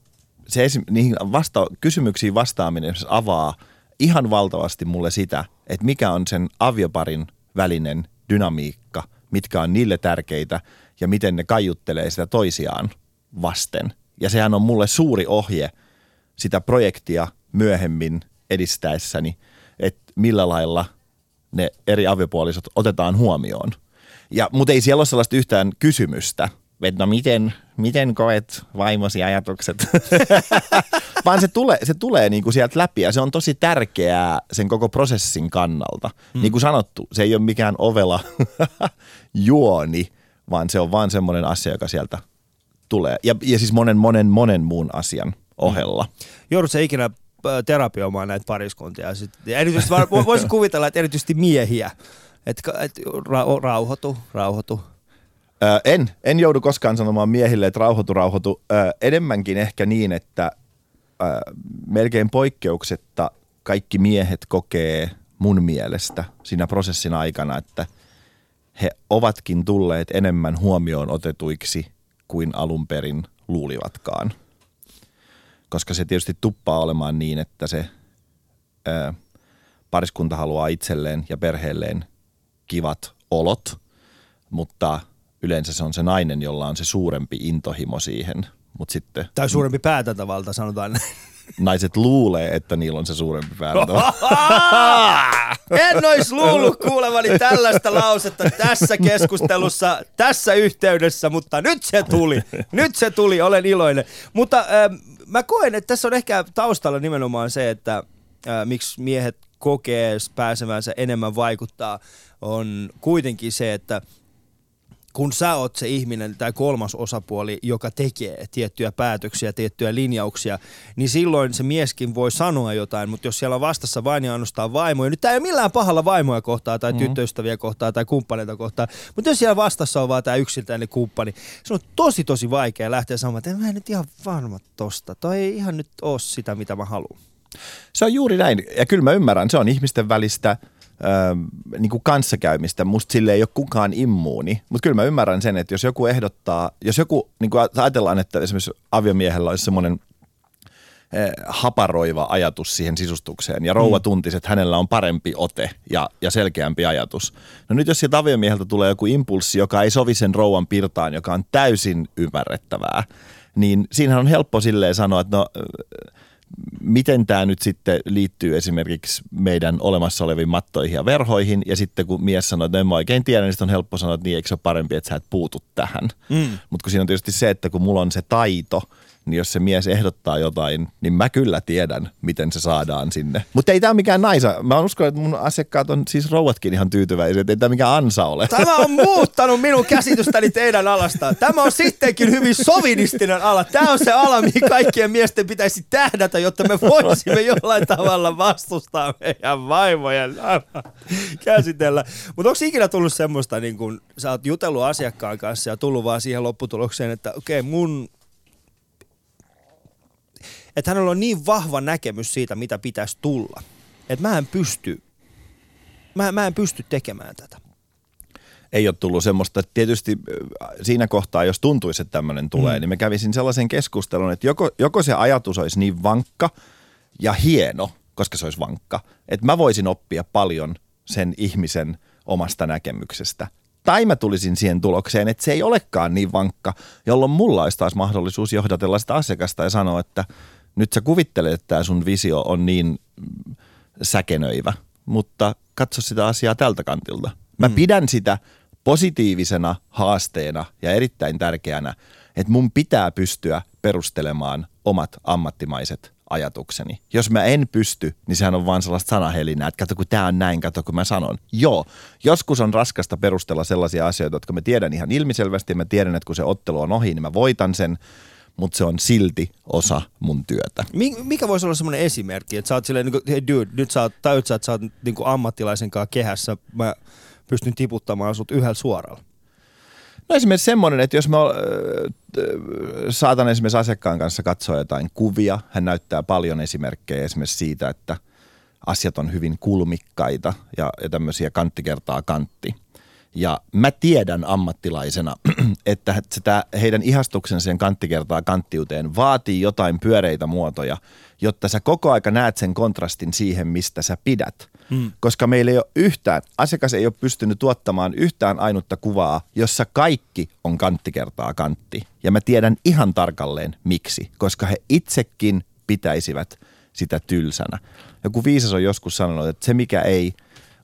se esim, niihin vasta, kysymyksiin vastaaminen avaa ihan valtavasti mulle sitä, että mikä on sen avioparin välinen dynamiikka, mitkä on niille tärkeitä ja miten ne kaiuttelee sitä toisiaan vasten. Ja sehän on mulle suuri ohje sitä projektia myöhemmin edistäessäni, että millä lailla ne eri aviopuolisot otetaan huomioon. Ja, mutta ei siellä ole sellaista yhtään kysymystä, että no miten, miten koet vaimosi ajatukset? Vaan se tulee, se tulee niin kuin sieltä läpi ja se on tosi tärkeää sen koko prosessin kannalta. Hmm. Niin kuin sanottu, se ei ole mikään ovela juoni, vaan se on vaan semmoinen asia, joka sieltä tulee. Ja, ja siis monen, monen, monen muun asian ohella. Joudut sä ikinä äh, terapioimaan näitä pariskuntia? Sit, ja erityisesti, voisin kuvitella, että erityisesti miehiä. Että et, ra- rauhoitu, rauhoitu. Ö, en, en joudu koskaan sanomaan miehille, että rauhoitu, rauhoitu. Ö, enemmänkin ehkä niin, että ö, melkein poikkeuksetta kaikki miehet kokee mun mielestä siinä prosessin aikana, että he ovatkin tulleet enemmän huomioon otetuiksi kuin alun perin luulivatkaan. Koska se tietysti tuppaa olemaan niin, että se ö, pariskunta haluaa itselleen ja perheelleen kivat olot, mutta yleensä se on se nainen, jolla on se suurempi intohimo siihen. Mutta sitten Tai suurempi päätäntävalta, sanotaan. Naiset luulee, että niillä on se suurempi päätä. En ois luullut kuulevani tällaista lausetta tässä keskustelussa, tässä yhteydessä, mutta nyt se tuli. Nyt se tuli, olen iloinen. Mutta ähm, mä koen, että tässä on ehkä taustalla nimenomaan se, että äh, miksi miehet kokee pääsevänsä enemmän vaikuttaa, on kuitenkin se, että kun sä oot se ihminen tai kolmas osapuoli, joka tekee tiettyjä päätöksiä, tiettyjä linjauksia, niin silloin se mieskin voi sanoa jotain, mutta jos siellä on vastassa vain ja ainoastaan vaimoja, nyt tämä ei ole millään pahalla vaimoja kohtaa tai mm-hmm. tyttöystäviä kohtaa tai kumppaneita kohtaa, mutta jos siellä vastassa on vaan tämä yksiltäinen kumppani, se on tosi tosi vaikea lähteä sanomaan, että mä en nyt ihan varma tosta, toi ei ihan nyt ole sitä, mitä mä haluan. Se on juuri näin. Ja kyllä mä ymmärrän, se on ihmisten välistä niin kuin kanssakäymistä. Musta sille ei ole kukaan immuuni. Mutta kyllä mä ymmärrän sen, että jos joku ehdottaa, jos joku, niin kuin ajatellaan, että esimerkiksi aviomiehellä olisi semmoinen eh, haparoiva ajatus siihen sisustukseen. Ja rouva Mm. tuntisi, että hänellä on parempi ote ja, ja selkeämpi ajatus. No nyt jos sieltä aviomieheltä tulee joku impulssi, joka ei sovi sen rouvan pirtaan, joka on täysin ymmärrettävää, niin siinähän on helppo silleen sanoa, että no miten tämä nyt sitten liittyy esimerkiksi meidän olemassa oleviin mattoihin ja verhoihin, ja sitten kun mies sanoo, että en mä oikein tiedä, niin sitten on helppo sanoa, että niin eikö se ole parempi, että sä et puutu tähän. Mm. Mutta kun siinä on tietysti se, että kun mulla on se taito, niin jos se mies ehdottaa jotain, niin mä kyllä tiedän, miten se saadaan sinne. Mutta ei tämä mikään naisa. Mä uskon, että mun asiakkaat on siis rouvatkin ihan tyytyväisiä, että ei tämä mikään ansa ole. Tämä on muuttanut minun käsitystäni teidän alasta. Tämä on sittenkin hyvin sovinistinen ala. Tämä on se ala, mihin kaikkien miesten pitäisi tähdätä, jotta me voisimme jollain tavalla vastustaa meidän vaimojen käsitellä. Mutta onko ikinä tullut semmoista, niin kun sä oot jutellut asiakkaan kanssa ja tullut vaan siihen lopputulokseen, että okei, okay, mun että hänellä on niin vahva näkemys siitä, mitä pitäisi tulla. Että mä en pysty, mä, mä en pysty tekemään tätä. ei ole tullut semmoista, että tietysti äh, siinä kohtaa, jos tuntuisi, että tämmöinen tulee, mm. niin me kävisin sellaisen keskustelun, että joko, joko se ajatus olisi niin vankka ja hieno, koska se olisi vankka, että mä voisin oppia paljon sen ihmisen omasta näkemyksestä. Tai mä tulisin siihen tulokseen, että se ei olekaan niin vankka, jolloin mulla olisi taas mahdollisuus johdatella sitä asiakasta ja sanoa, että nyt sä kuvittelet, että tämä sun visio on niin säkenöivä, mutta katso sitä asiaa tältä kantilta. Mä mm. pidän sitä positiivisena haasteena ja erittäin tärkeänä, että mun pitää pystyä perustelemaan omat ammattimaiset ajatukseni. Jos mä en pysty, niin sehän on vaan sellaista sanahelinää, että kato kun tää on näin, kato kun mä sanon. Joo, joskus on raskasta perustella sellaisia asioita, jotka mä tiedän ihan ilmiselvästi ja mä tiedän, että kun se ottelu on ohi, niin mä voitan sen, mutta se on silti osa mun työtä. Mi- Mikä voisi olla semmoinen esimerkki, että sä oot silleen, niin kuin, hei dude, nyt sä oot, tajut sä, että sä oot niin kuin ammattilaisen kanssa kehässä, mä pystyn tiputtamaan sut yhdellä suoralla. No esimerkiksi semmoinen, että jos mä saatan esimerkiksi asiakkaan kanssa katsoa jotain kuvia, hän näyttää paljon esimerkkejä esimerkiksi siitä, että asiat on hyvin kulmikkaita ja, ja tämmöisiä kantti kertaa kantti. Ja mä tiedän ammattilaisena, että se tää heidän ihastuksensa sen kantti kertaa kanttiuteen vaatii jotain pyöreitä muotoja, jotta sä koko aika näet sen kontrastin siihen, mistä sä pidät. Mm. Koska meillä ei ole yhtään, asiakas ei ole pystynyt tuottamaan yhtään ainutta kuvaa, jossa kaikki on kantti kertaa kantti. Ja mä tiedän ihan tarkalleen miksi, koska he itsekin pitäisivät sitä tylsänä. Joku viisas on joskus sanonut, että se mikä ei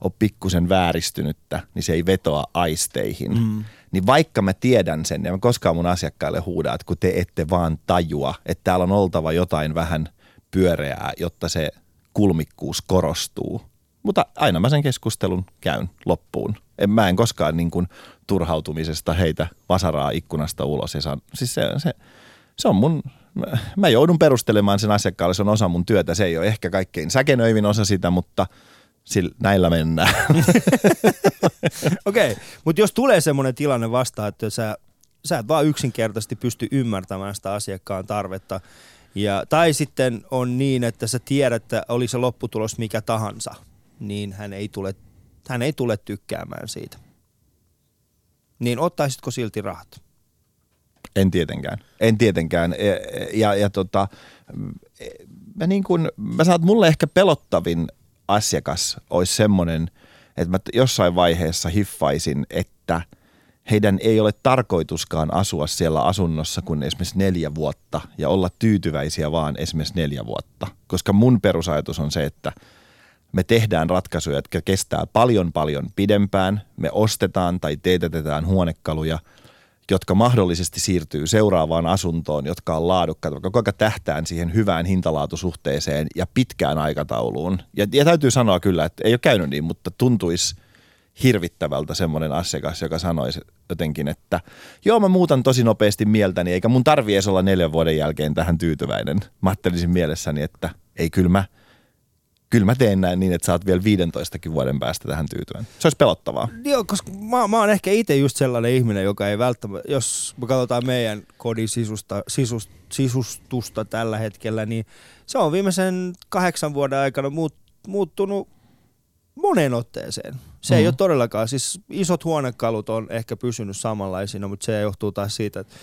ole pikkusen vääristynyttä, niin se ei vetoa aisteihin. Mm. Niin vaikka mä tiedän sen, ja mä koskaan mun asiakkaille huudaa, että kun te ette vaan tajua, että täällä on oltava jotain vähän pyöreää, jotta se kulmikkuus korostuu. Mutta aina mä sen keskustelun käyn loppuun. En, mä en koskaan niin kuin turhautumisesta heitä vasaraa ikkunasta ulos. Ja saan, siis se, se, se on mun, mä, mä joudun perustelemaan sen asiakkaalle, se on osa mun työtä. Se ei ole ehkä kaikkein säkenöivin osa sitä, mutta sillä, näillä mennään. Okei, okay, mutta jos tulee semmoinen tilanne vastaan, että sä, sä et vaan yksinkertaisesti pysty ymmärtämään sitä asiakkaan tarvetta, ja, tai sitten on niin, että sä tiedät, että oli se lopputulos mikä tahansa, niin hän ei tule, hän ei tule tykkäämään siitä. Niin ottaisitko silti rahat? En tietenkään. En tietenkään. Ja, ja, ja tota, mä, niin kun, mä saat mulle ehkä pelottavin asiakas olisi semmoinen, että mä jossain vaiheessa hiffaisin, että heidän ei ole tarkoituskaan asua siellä asunnossa kuin esimerkiksi neljä vuotta ja olla tyytyväisiä vaan esimerkiksi neljä vuotta. Koska mun perusajatus on se, että me tehdään ratkaisuja, jotka kestää paljon paljon pidempään. Me ostetaan tai teetätetään huonekaluja, jotka mahdollisesti siirtyy seuraavaan asuntoon, jotka on laadukkaat, vaikka koko tähtään siihen hyvään hintalaatusuhteeseen ja pitkään aikatauluun. Ja, ja täytyy sanoa kyllä, että ei ole käynyt niin, mutta tuntuisi hirvittävältä semmoinen asiakas, joka sanoisi jotenkin, että joo mä muutan tosi nopeasti mieltäni, eikä mun tarvi olla neljän vuoden jälkeen tähän tyytyväinen. Mä ajattelisin mielessäni, että ei kyllä mä, kyllä mä teen näin niin, että sä oot vielä 15 vuoden päästä tähän tyytyväinen. Se olisi pelottavaa. Joo, koska mä, mä oon ehkä itse just sellainen ihminen, joka ei välttämättä, jos me katsotaan meidän kodin sisusta, sisust, sisustusta tällä hetkellä, niin se on viimeisen kahdeksan vuoden aikana muut, muuttunut moneen otteeseen. Se mm-hmm. ei ole todellakaan, siis isot huonekalut on ehkä pysynyt samanlaisina, mutta se johtuu taas siitä, että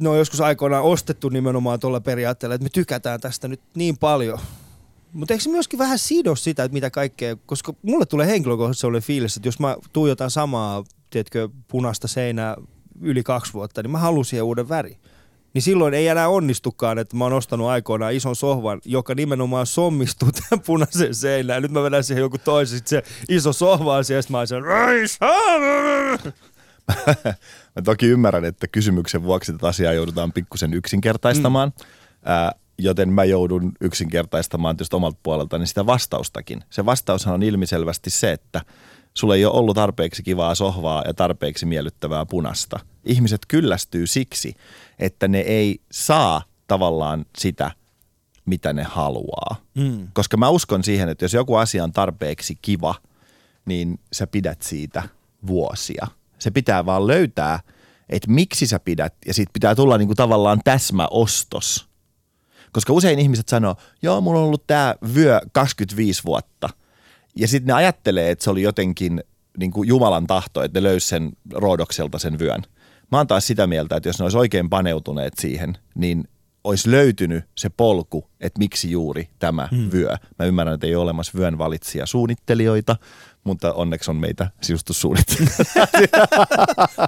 ne on joskus aikoinaan ostettu nimenomaan tuolla periaatteella, että me tykätään tästä nyt niin paljon. Mutta eikö se myöskin vähän sido sitä, että mitä kaikkea, koska mulle tulee henkilökohtaisesti sellainen fiilis, että jos mä tuijotan samaa, tiedätkö, punaista seinää yli kaksi vuotta, niin mä haluan siihen uuden väri. Niin silloin ei enää onnistukaan, että mä oon ostanut aikoinaan ison sohvan, joka nimenomaan sommistuu tämän punaisen seinään. Ja nyt mä vedän siihen joku toisen, sit se iso sohva on siellä, mä oon sen, Mä toki ymmärrän, että kysymyksen vuoksi tätä asiaa joudutaan pikkusen yksinkertaistamaan, mm. ää, joten mä joudun yksinkertaistamaan tietysti omalta puoleltani sitä vastaustakin. Se vastaushan on ilmiselvästi se, että sulla ei ole ollut tarpeeksi kivaa sohvaa ja tarpeeksi miellyttävää punasta. Ihmiset kyllästyy siksi, että ne ei saa tavallaan sitä, mitä ne haluaa. Mm. Koska mä uskon siihen, että jos joku asia on tarpeeksi kiva, niin sä pidät siitä vuosia – se pitää vaan löytää, että miksi sä pidät, ja siitä pitää tulla niinku tavallaan täsmäostos. Koska usein ihmiset sanoo, joo, mulla on ollut tämä vyö 25 vuotta. Ja sitten ne ajattelee, että se oli jotenkin niin kuin Jumalan tahto, että ne löysi sen Roodokselta sen vyön. Mä oon taas sitä mieltä, että jos ne olisi oikein paneutuneet siihen, niin olisi löytynyt se polku, että miksi juuri tämä hmm. vyö. Mä ymmärrän, että ei ole olemassa vyön valitsija suunnittelijoita, mutta onneksi on meitä sisustussuunnittelijoita.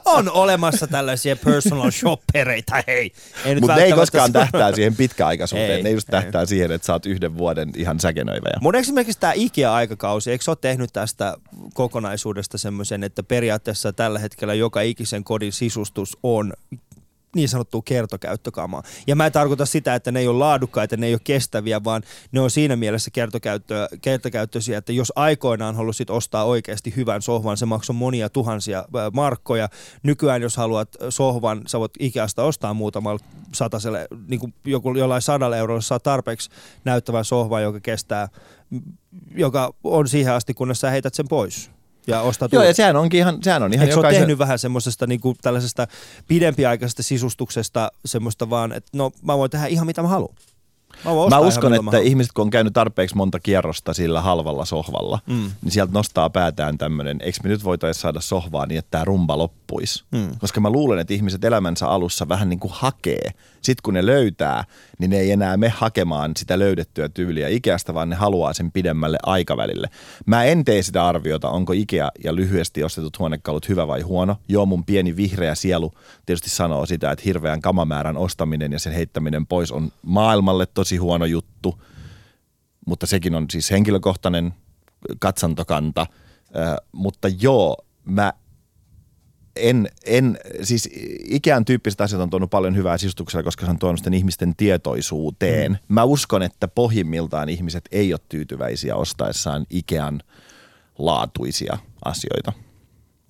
on olemassa tällaisia personal shoppereita, hei. Mutta ne ei koskaan tähtää siihen pitkäaikaisuuteen. Ei, ne just tähtää ei. siihen, että sä oot yhden vuoden ihan säkenöivä. Mutta esimerkiksi tämä IKEA-aikakausi, eikö sä ole tehnyt tästä kokonaisuudesta semmoisen, että periaatteessa tällä hetkellä joka ikisen kodin sisustus on niin sanottua kertokäyttökamaa. Ja mä en tarkoita sitä, että ne ei ole laadukkaita, ne ei ole kestäviä, vaan ne on siinä mielessä kertokäyttöisiä, että jos aikoinaan halusit ostaa oikeasti hyvän sohvan, se maksoi monia tuhansia markkoja. Nykyään jos haluat sohvan, sä voit Ikeasta ostaa muutamalla sataselle, niin kuin joku, jollain sadalla eurolla saa tarpeeksi näyttävän sohvan, joka kestää, joka on siihen asti, kunnes sä heität sen pois ja ostaa Joo, ja sehän onkin ihan, sehän on ihan Eikö jokaisen... tehnyt vähän semmoisesta niinku, tällaisesta pidempiaikaisesta sisustuksesta semmoista vaan, että no mä voin tehdä ihan mitä mä haluan. Mä, mä uskon, että ihmiset kun on käynyt tarpeeksi monta kierrosta sillä halvalla sohvalla, mm. niin sieltä nostaa päätään tämmöinen, eikö me nyt voitaisiin saada sohvaa niin, että tämä rumba loppuisi. Mm. Koska mä luulen, että ihmiset elämänsä alussa vähän niin kuin hakee. Sitten kun ne löytää, niin ne ei enää me hakemaan sitä löydettyä tyyliä Ikeasta, vaan ne haluaa sen pidemmälle aikavälille. Mä en tee sitä arviota, onko Ikea ja lyhyesti ostetut huonekalut hyvä vai huono. Joo, mun pieni vihreä sielu tietysti sanoo sitä, että hirveän kamamäärän ostaminen ja sen heittäminen pois on maailmalle tosi huono juttu, mutta sekin on siis henkilökohtainen katsantokanta. Äh, mutta joo, mä en, en, siis ikään tyyppiset asiat on tuonut paljon hyvää sisustuksella, koska se on tuonut sitten ihmisten tietoisuuteen. Mm. Mä uskon, että pohjimmiltaan ihmiset ei ole tyytyväisiä ostaessaan Ikean laatuisia asioita.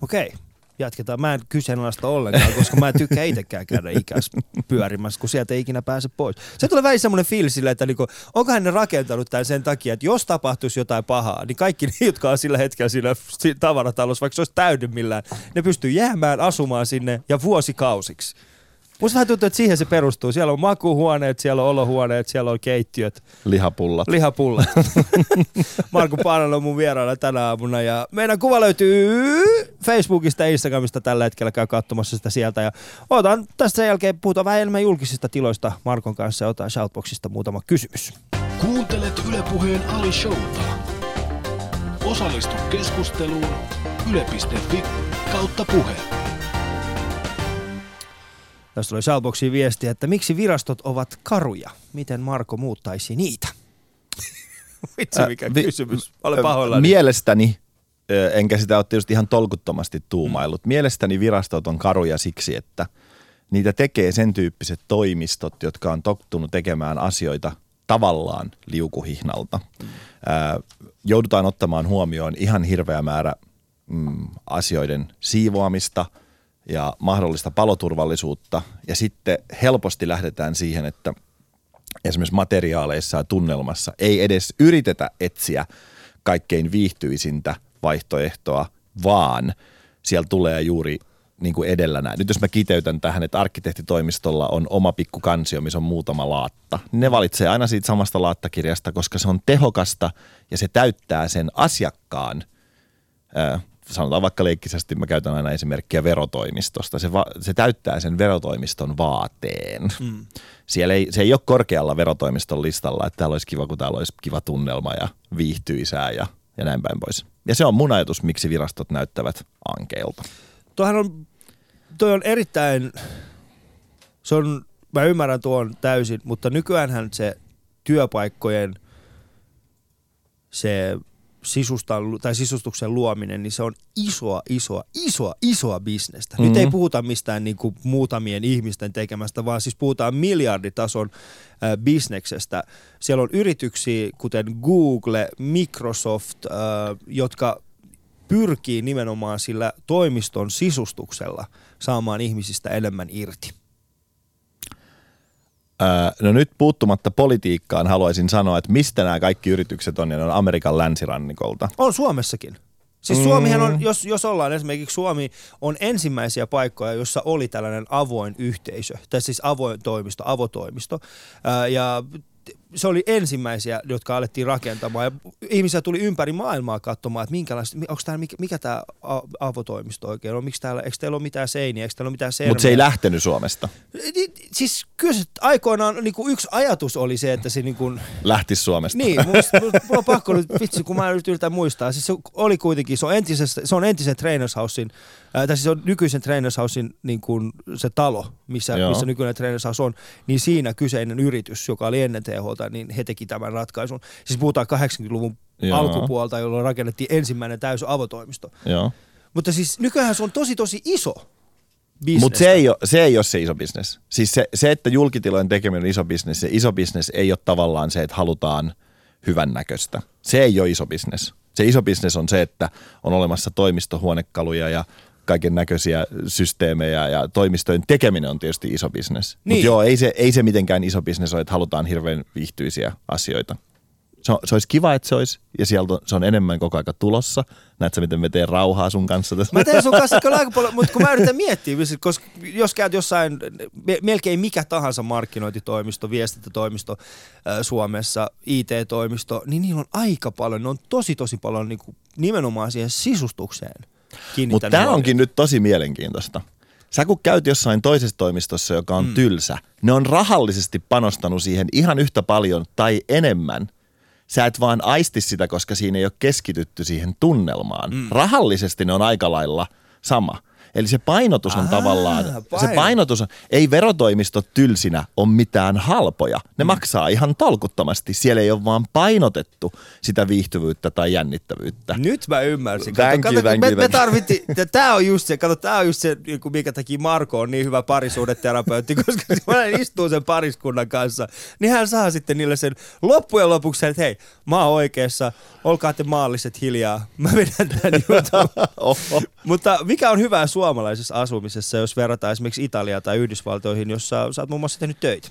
Okei. Okay jatketaan. Mä en kyseenalaista ollenkaan, koska mä en tykkää itsekään käydä ikäs pyörimässä, kun sieltä ei ikinä pääse pois. Se tulee vähän semmoinen fiilis sille, että niinku, onkohan ne rakentanut tämän sen takia, että jos tapahtuisi jotain pahaa, niin kaikki ne, jotka on sillä hetkellä siinä tavaratalossa, vaikka se olisi täydemmillään, ne pystyy jäämään asumaan sinne ja vuosikausiksi. Musta vähän tuntuu, että siihen se perustuu. Siellä on makuhuoneet, siellä on olohuoneet, siellä on keittiöt. Lihapullat. Lihapullat. Markku Paanalla on mun vieraana tänä aamuna ja meidän kuva löytyy Facebookista ja Instagramista tällä hetkellä. Käy katsomassa sitä sieltä ja otan tästä sen jälkeen puhutaan vähän enemmän julkisista tiloista Markon kanssa ja otan Shoutboxista muutama kysymys. Kuuntelet Ylepuheen Ali Showta. Osallistu keskusteluun yle.fi kautta puhe. Tässä tuli Shoutboxiin viesti, että miksi virastot ovat karuja? Miten Marko muuttaisi niitä? Vitsi mikä äh, vi- kysymys. Olen pahoillani. Mielestäni, enkä sitä ole tietysti ihan tolkuttomasti tuumaillut, mielestäni virastot on karuja siksi, että niitä tekee sen tyyppiset toimistot, jotka on tottunut tekemään asioita tavallaan liukuhihnalta. Mm. joudutaan ottamaan huomioon ihan hirveä määrä mm, asioiden siivoamista – ja mahdollista paloturvallisuutta. Ja sitten helposti lähdetään siihen, että esimerkiksi materiaaleissa ja tunnelmassa ei edes yritetä etsiä kaikkein viihtyisintä vaihtoehtoa, vaan siellä tulee juuri niin kuin edellä näin. Nyt jos mä kiteytän tähän, että arkkitehtitoimistolla on oma pikku kansio, missä on muutama laatta. Ne valitsee aina siitä samasta laattakirjasta, koska se on tehokasta ja se täyttää sen asiakkaan sanotaan vaikka leikkisesti, mä käytän aina esimerkkiä verotoimistosta. Se, va, se täyttää sen verotoimiston vaateen. Mm. Siellä ei, se ei ole korkealla verotoimiston listalla, että täällä olisi kiva, kun täällä olisi kiva tunnelma ja viihtyisää ja, ja näin päin pois. Ja se on mun ajatus, miksi virastot näyttävät ankeilta. Tuohan on, toi on erittäin, se on, mä ymmärrän tuon täysin, mutta nykyäänhän se työpaikkojen se sisustan, tai sisustuksen luominen, niin se on isoa, isoa, isoa, isoa bisnestä. Mm-hmm. Nyt ei mhm. puhuta mistään niin kuin muutamien ihmisten tekemästä, vaan siis puhutaan miljarditason äh, bisneksestä. Siellä on yrityksiä, kuten Google, Microsoft, äh, jotka pyrkii nimenomaan sillä toimiston sisustuksella saamaan ihmisistä enemmän irti. No nyt puuttumatta politiikkaan haluaisin sanoa, että mistä nämä kaikki yritykset on, ja ne on Amerikan länsirannikolta. On Suomessakin. Siis mm. Suomihan on, jos, jos ollaan esimerkiksi Suomi on ensimmäisiä paikkoja, jossa oli tällainen avoin yhteisö, tai siis avoin toimisto, avotoimisto. ja se oli ensimmäisiä, jotka alettiin rakentamaan. Ja ihmisiä tuli ympäri maailmaa katsomaan, että minkälaista, onko täällä, mikä, mikä tämä avotoimisto oikein on, miksi täällä, eikö teillä ole mitään seiniä, eikö teillä ole mitään sermiä. Mutta se ei lähtenyt Suomesta. Siis kyllä aikoinaan niin kuin yksi ajatus oli se, että se niin kuin... Lähti Suomesta. Niin, musta, mulla on pakko nyt, vitsi, kun mä nyt yritän muistaa. Siis se oli kuitenkin, se on, entisessä, se on entisen Trainers Housein, äh, tai siis on nykyisen Trainers Housein niin kuin se talo, missä, missä nykyinen Trainers House on, niin siinä kyseinen yritys, joka oli ennen THT, kautta, niin he teki tämän ratkaisun. Siis puhutaan 80-luvun Joo. alkupuolta, jolloin rakennettiin ensimmäinen täys avotoimisto. Joo. Mutta siis nykyään se on tosi tosi iso mutta se ei, ole, se ei ole se iso bisnes. Siis se, se, että julkitilojen tekeminen on iso bisnes, se iso bisnes ei ole tavallaan se, että halutaan hyvän näköistä. Se ei ole iso bisnes. Se iso bisnes on se, että on olemassa toimistohuonekaluja ja kaiken näköisiä systeemejä ja toimistojen tekeminen on tietysti iso bisnes. Niin. Mutta joo, ei se, ei se mitenkään iso bisnes ole, että halutaan hirveän viihtyisiä asioita. Se, on, se olisi kiva, että se olisi, ja sieltä se on enemmän koko aika tulossa. Näetkö, miten me teen rauhaa sun kanssa tässä? Mä teen sun kanssa kyllä aika paljon, mutta kun mä yritän miettiä, koska jos käyt jossain, melkein mikä tahansa markkinointitoimisto, viestintätoimisto Suomessa, IT-toimisto, niin niillä on aika paljon, ne on tosi tosi paljon niin kuin, nimenomaan siihen sisustukseen mutta tämä onkin nyt tosi mielenkiintoista. Sä kun käyt jossain toisessa toimistossa, joka on mm. tylsä, ne on rahallisesti panostanut siihen ihan yhtä paljon tai enemmän. Sä et vaan aisti sitä, koska siinä ei ole keskitytty siihen tunnelmaan. Mm. Rahallisesti ne on aika lailla sama – Eli se painotus on Aa, tavallaan, paino. se painotus on, ei verotoimistot tylsinä ole mitään halpoja. Ne mm. maksaa ihan tolkuttomasti. Siellä ei ole vaan painotettu sitä viihtyvyyttä tai jännittävyyttä. Nyt mä ymmärsin. Thank kato, you, kato, thank me, you, me tarvittiin, tämä on just se, kato, tämä on just se, mikä teki Marko on niin hyvä parisuudeterapeutti, koska mä istuu sen pariskunnan kanssa, niin hän saa sitten niille sen loppujen lopuksi, että hei, mä oon oikeassa, olkaa te maalliset hiljaa, mä vedän tämän jutun. Mutta mikä on hyvää suomalaisessa asumisessa, jos verrataan esimerkiksi Italiaa tai Yhdysvaltoihin, jossa sä oot muun muassa tehnyt töitä?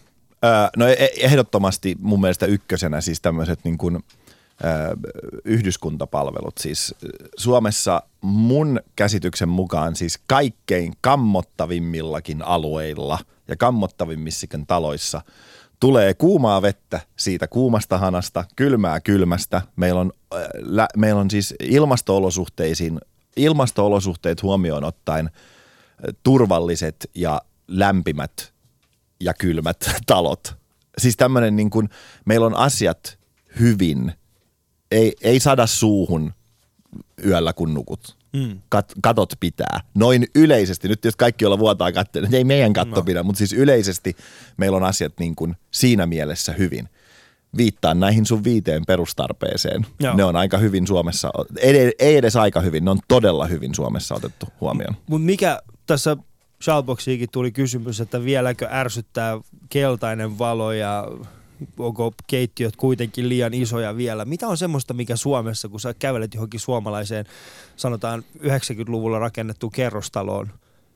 No e-, ehdottomasti mun mielestä ykkösenä siis tämmöiset niin kuin, yhdyskuntapalvelut. Siis Suomessa mun käsityksen mukaan siis kaikkein kammottavimmillakin alueilla ja kammottavimmissakin taloissa tulee kuumaa vettä siitä kuumasta hanasta, kylmää kylmästä. Meillä on, äh, lä, meillä on siis ilmastoolosuhteisiin ilmasto-olosuhteet huomioon ottaen turvalliset ja lämpimät ja kylmät talot. Siis tämmöinen niin kuin, meillä on asiat hyvin, ei, ei sada suuhun yöllä kun nukut. Mm. Kat, katot pitää. Noin yleisesti, nyt jos kaikki olla vuotaa katsoa, ei meidän katto no. pidä, mutta siis yleisesti meillä on asiat niin kuin siinä mielessä hyvin – viittaan näihin sun viiteen perustarpeeseen. Joo. Ne on aika hyvin Suomessa, ei, ei edes aika hyvin, ne on todella hyvin Suomessa otettu huomioon. Mutta mikä tässä Shoutboxiinkin tuli kysymys, että vieläkö ärsyttää keltainen valo ja onko keittiöt kuitenkin liian isoja vielä. Mitä on semmoista, mikä Suomessa, kun sä kävelet johonkin suomalaiseen, sanotaan 90-luvulla rakennettu kerrostaloon,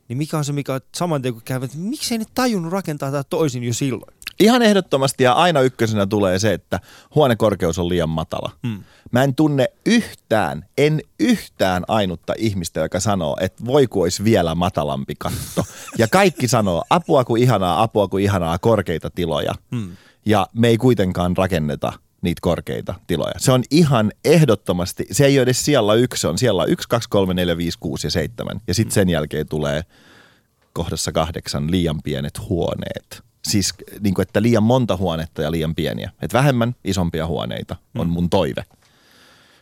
niin mikä on se, mikä saman tien kun käyvät, miksei ne tajunnut rakentaa tätä toisin jo silloin? Ihan ehdottomasti ja aina ykkösenä tulee se, että huonekorkeus on liian matala. Hmm. Mä en tunne yhtään, en yhtään ainutta ihmistä, joka sanoo, että voi kun olisi vielä matalampi katto. Ja kaikki sanoo, apua kuin ihanaa, apua kuin ihanaa, korkeita tiloja. Hmm. Ja me ei kuitenkaan rakenneta niitä korkeita tiloja. Se on ihan ehdottomasti, se ei ole edes siellä yksi, se on siellä yksi, kaksi, kolme, neljä, viisi, kuusi ja seitsemän. Ja sitten sen jälkeen tulee kohdassa kahdeksan liian pienet huoneet. Siis niin kuin, että liian monta huonetta ja liian pieniä. Että vähemmän isompia huoneita on mun toive.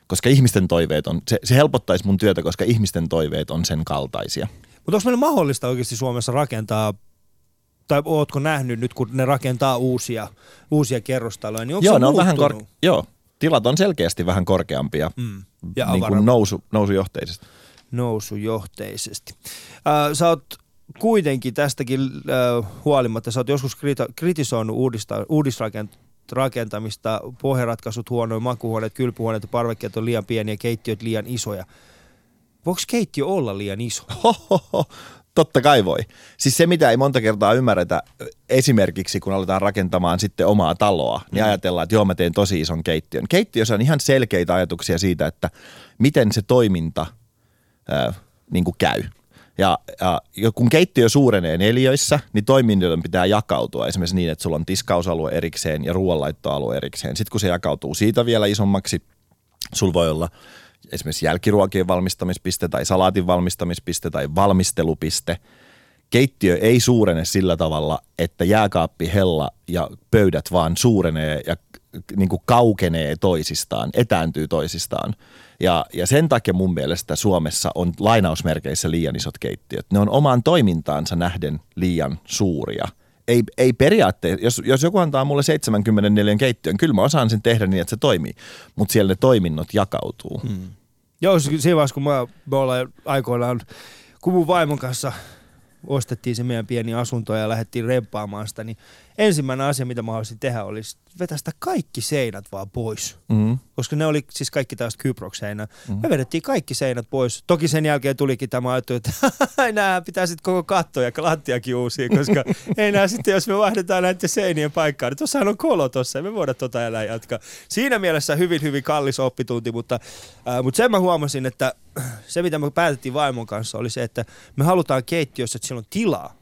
Koska ihmisten toiveet on, se, se helpottaisi mun työtä, koska ihmisten toiveet on sen kaltaisia. Mutta onko meillä mahdollista oikeasti Suomessa rakentaa, tai ootko nähnyt nyt, kun ne rakentaa uusia, uusia kerrostaloja, niin onko Joo, se ne on vähän kor- joo, tilat on selkeästi vähän korkeampia Mm. Ja niin kuin nousu, nousujohteisesti. nousujohteisesti. Äh, sä oot kuitenkin tästäkin äh, huolimatta, sä oot joskus krita- kritisoinut uudista, uudisrakentamista, pohjaratkaisut huonoja, makuhuoneet, kylpyhuoneet ja parvekkeet on liian pieniä, keittiöt liian isoja. Voiko keittiö olla liian iso? Hohoho, totta kai voi. Siis se, mitä ei monta kertaa ymmärretä, esimerkiksi kun aletaan rakentamaan sitten omaa taloa, niin ajatellaan, että joo, mä teen tosi ison keittiön. Keittiössä on ihan selkeitä ajatuksia siitä, että miten se toiminta ää, niin kuin käy. Ja, ja kun keittiö suurenee neliöissä, niin toimintojen pitää jakautua esimerkiksi niin, että sulla on tiskausalue erikseen ja ruoanlaittoalue erikseen. Sitten kun se jakautuu siitä vielä isommaksi, sulla voi olla esimerkiksi jälkiruokien valmistamispiste tai salaatin valmistamispiste tai valmistelupiste. Keittiö ei suurene sillä tavalla, että jääkaappi, hella ja pöydät vaan suurenee ja niin kuin kaukenee toisistaan, etääntyy toisistaan. Ja, ja sen takia mun mielestä Suomessa on lainausmerkeissä liian isot keittiöt. Ne on omaan toimintaansa nähden liian suuria. Ei, ei periaatteessa, jos, jos joku antaa mulle 74 keittiön, kyllä mä osaan sen tehdä niin, että se toimii. Mutta siellä ne toiminnot jakautuu. Hmm. Joo, siinä vaiheessa, kun mä, me ollaan aikoinaan, kun mun vaimon kanssa ostettiin se meidän pieni asunto ja lähdettiin remppaamaan sitä, niin ensimmäinen asia, mitä mä haluaisin tehdä, olisi vetästä kaikki seinät vaan pois. Mm. Koska ne oli siis kaikki taas Kyprokseinä. Mm. Me vedettiin kaikki seinät pois. Toki sen jälkeen tulikin tämä ajattelu, että nämä pitää sitten koko katto ja lattiakin uusia, koska ei nää sitten, jos me vaihdetaan näiden seinien paikkaa, niin tuossahan on kolo tossa, ei me voida tota enää jatkaa. Siinä mielessä hyvin, hyvin kallis oppitunti, mutta, äh, mutta sen mä huomasin, että se mitä me päätettiin vaimon kanssa oli se, että me halutaan keittiössä, että siellä on tilaa,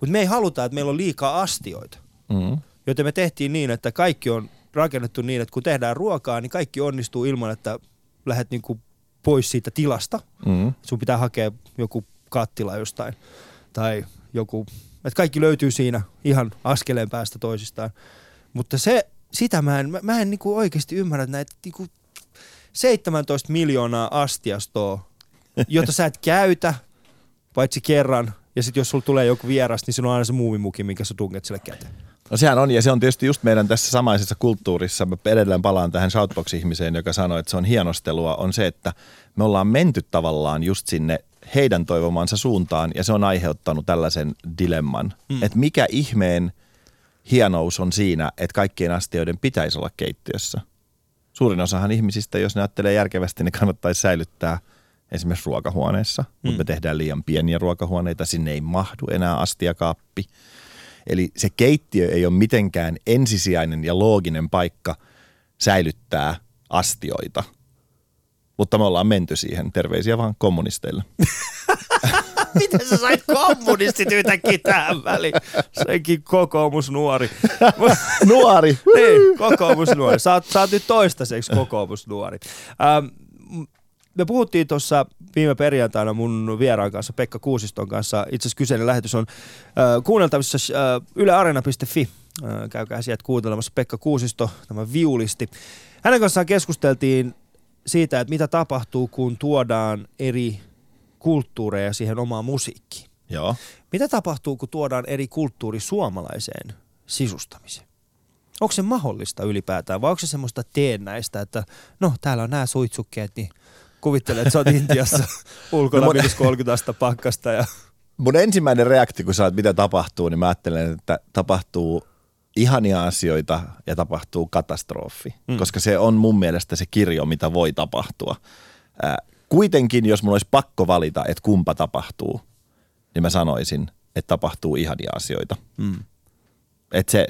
mutta me ei haluta, että meillä on liikaa astioita. Mm. Joten me tehtiin niin, että kaikki on rakennettu niin, että kun tehdään ruokaa, niin kaikki onnistuu ilman, että lähdet niinku pois siitä tilasta. Mm. Sun pitää hakea joku kattila jostain tai joku, että kaikki löytyy siinä ihan askeleen päästä toisistaan. Mutta se, sitä mä en, mä, mä en niinku oikeasti ymmärrä, että näitä niinku 17 miljoonaa astiastoa, jota sä et käytä, paitsi kerran, ja sitten jos sulla tulee joku vieras, niin siinä on aina se muumimuki, minkä sä tunget sille käteen. No sehän on, ja se on tietysti just meidän tässä samaisessa kulttuurissa, mä edelleen palaan tähän Shoutbox-ihmiseen, joka sanoi, että se on hienostelua, on se, että me ollaan menty tavallaan just sinne heidän toivomansa suuntaan, ja se on aiheuttanut tällaisen dilemman, mm. että mikä ihmeen hienous on siinä, että kaikkien astioiden pitäisi olla keittiössä. Suurin osahan ihmisistä, jos ne ajattelee järkevästi, niin kannattaisi säilyttää esimerkiksi ruokahuoneessa, mm. mutta me tehdään liian pieniä ruokahuoneita, sinne ei mahdu enää astiakaappi. Eli se keittiö ei ole mitenkään ensisijainen ja looginen paikka säilyttää astioita. Mutta me ollaan menty siihen. Terveisiä vaan kommunisteille. Miten sä sait kommunistit yhtäkkiä tähän väliin? Senkin kokoomusnuori. Nuori! niin, kokoomusnuori. Sä oot, sä oot nyt toistaiseksi kokoomusnuori. Ähm, me puhuttiin tuossa viime perjantaina mun vieraan kanssa, Pekka Kuusiston kanssa. Itse asiassa kyseinen lähetys on äh, kuunneltavissa äh, ylearena.fi. Äh, käykää sieltä kuuntelemassa Pekka Kuusisto, tämä viulisti. Hänen kanssaan keskusteltiin siitä, että mitä tapahtuu, kun tuodaan eri kulttuureja siihen omaan musiikkiin. Joo. Mitä tapahtuu, kun tuodaan eri kulttuuri suomalaiseen sisustamiseen? Onko se mahdollista ylipäätään vai onko se semmoista teennäistä, että no täällä on nämä suitsukkeet, niin kuvittele, että sä oot Intiassa ulkona No mun- minus 30 astetta pakkasta ja Mun ensimmäinen reaktio, kun sä oot, mitä tapahtuu, niin mä ajattelen, että tapahtuu ihania asioita ja tapahtuu katastrofi. Mm. Koska se on mun mielestä se kirjo, mitä voi tapahtua. Ää, kuitenkin, jos mun olisi pakko valita, että kumpa tapahtuu, niin mä sanoisin, että tapahtuu ihania asioita. mm. Että se,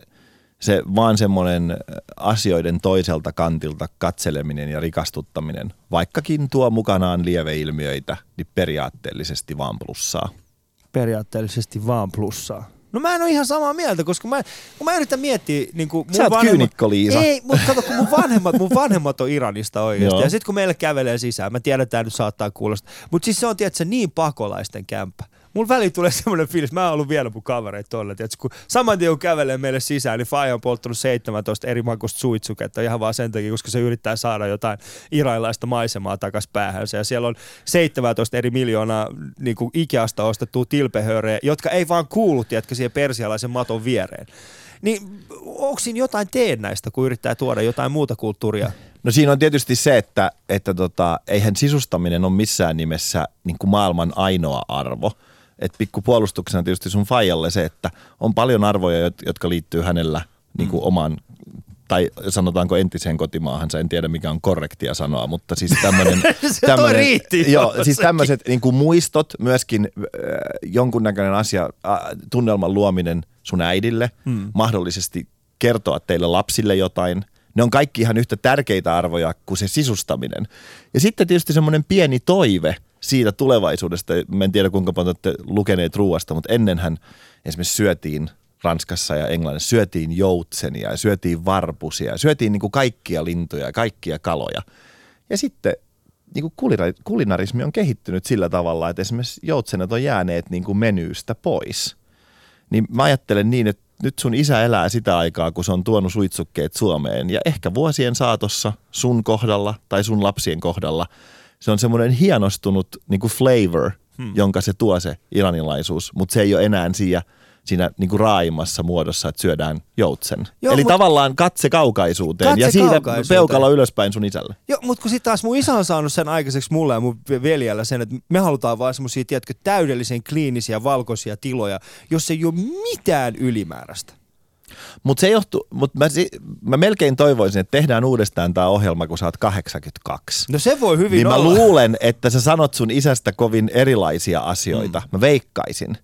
se vaan semmoinen asioiden toiselta kantilta katseleminen ja rikastuttaminen, vaikkakin tuo mukanaan lieveilmiöitä, niin periaatteellisesti vaan plussaa. periaatteellisesti vaan plussaa. No mä en ole ihan samaa mieltä, koska mä, kun mä yritän miettiä... Niin kuin mun Sä oot kyynikko, Liisa. Ei, mutta kato, kun mun vanhemmat, mun vanhemmat on Iranista oikeasti. Joo. ja sitten kun meille kävelee sisään, mä tiedän, että tämä nyt saattaa kuulostaa. Mutta siis se on, tiedätkö, niin pakolaisten kämppä. Mulla väliin tulee semmoinen fiilis, mä oon ollut vielä mun kavereita tuolla, tiedätkö, kun saman tien kun kävelee meille sisään, niin Faija on polttanut 17 eri makuista suitsuketta ihan vaan sen takia, koska se yrittää saada jotain iranilaista maisemaa takas päähänsä. Ja siellä on 17 eri miljoonaa niin kuin Ikeasta ostettua tilpehöörejä, jotka ei vaan kuulu, tiedätkö, siihen persialaisen maton viereen. Niin onko siinä jotain teennäistä, kun yrittää tuoda jotain muuta kulttuuria? No siinä on tietysti se, että, että tota, eihän sisustaminen ole missään nimessä niin kuin maailman ainoa arvo. Et pikku puolustuksena tietysti sun faijalle se, että on paljon arvoja, jot- jotka liittyy hänellä niin kuin omaan tai sanotaanko entiseen kotimaahansa, en tiedä mikä on korrektia sanoa, mutta siis tämmöinen... Se toi riitti. Joo, siis tämmöiset niin kuin muistot, myöskin äh, jonkunnäköinen asia, äh, tunnelman luominen sun äidille, hmm. mahdollisesti kertoa teille lapsille jotain. Ne on kaikki ihan yhtä tärkeitä arvoja kuin se sisustaminen. Ja sitten tietysti semmoinen pieni toive siitä tulevaisuudesta. Mä en tiedä kuinka paljon olette lukeneet ruuasta, mutta ennenhän esimerkiksi syötiin Ranskassa ja Englannissa syötiin joutsenia ja syötiin varpusia ja syötiin niin kuin kaikkia lintuja ja kaikkia kaloja. Ja sitten niin kuin kulina- kulinarismi on kehittynyt sillä tavalla, että esimerkiksi joutsenet on jääneet niin kuin menyystä pois. Niin mä ajattelen niin, että nyt sun isä elää sitä aikaa, kun se on tuonut suitsukkeet Suomeen. Ja ehkä vuosien saatossa sun kohdalla tai sun lapsien kohdalla se on semmoinen hienostunut niin kuin flavor, hmm. jonka se tuo se iranilaisuus. Mutta se ei ole enää siinä, siinä niin kuin raaimmassa muodossa, että syödään joutsen. Joo, Eli mut- tavallaan katse kaukaisuuteen Katse ja siitä kaukaisuuteen. peukalo ylöspäin sun isälle. Joo, mutta kun sitten taas mun isä on saanut sen aikaiseksi mulle ja mun veljellä sen, että me halutaan vaan semmosia, tiedätkö, täydellisen kliinisiä valkoisia tiloja, jos ei ole mitään ylimääräistä. Mutta se johtuu, mutta mä, mä melkein toivoisin, että tehdään uudestaan tämä ohjelma, kun sä oot 82. No se voi hyvin Niin mä olla. luulen, että sä sanot sun isästä kovin erilaisia asioita. Mm. Mä veikkaisin.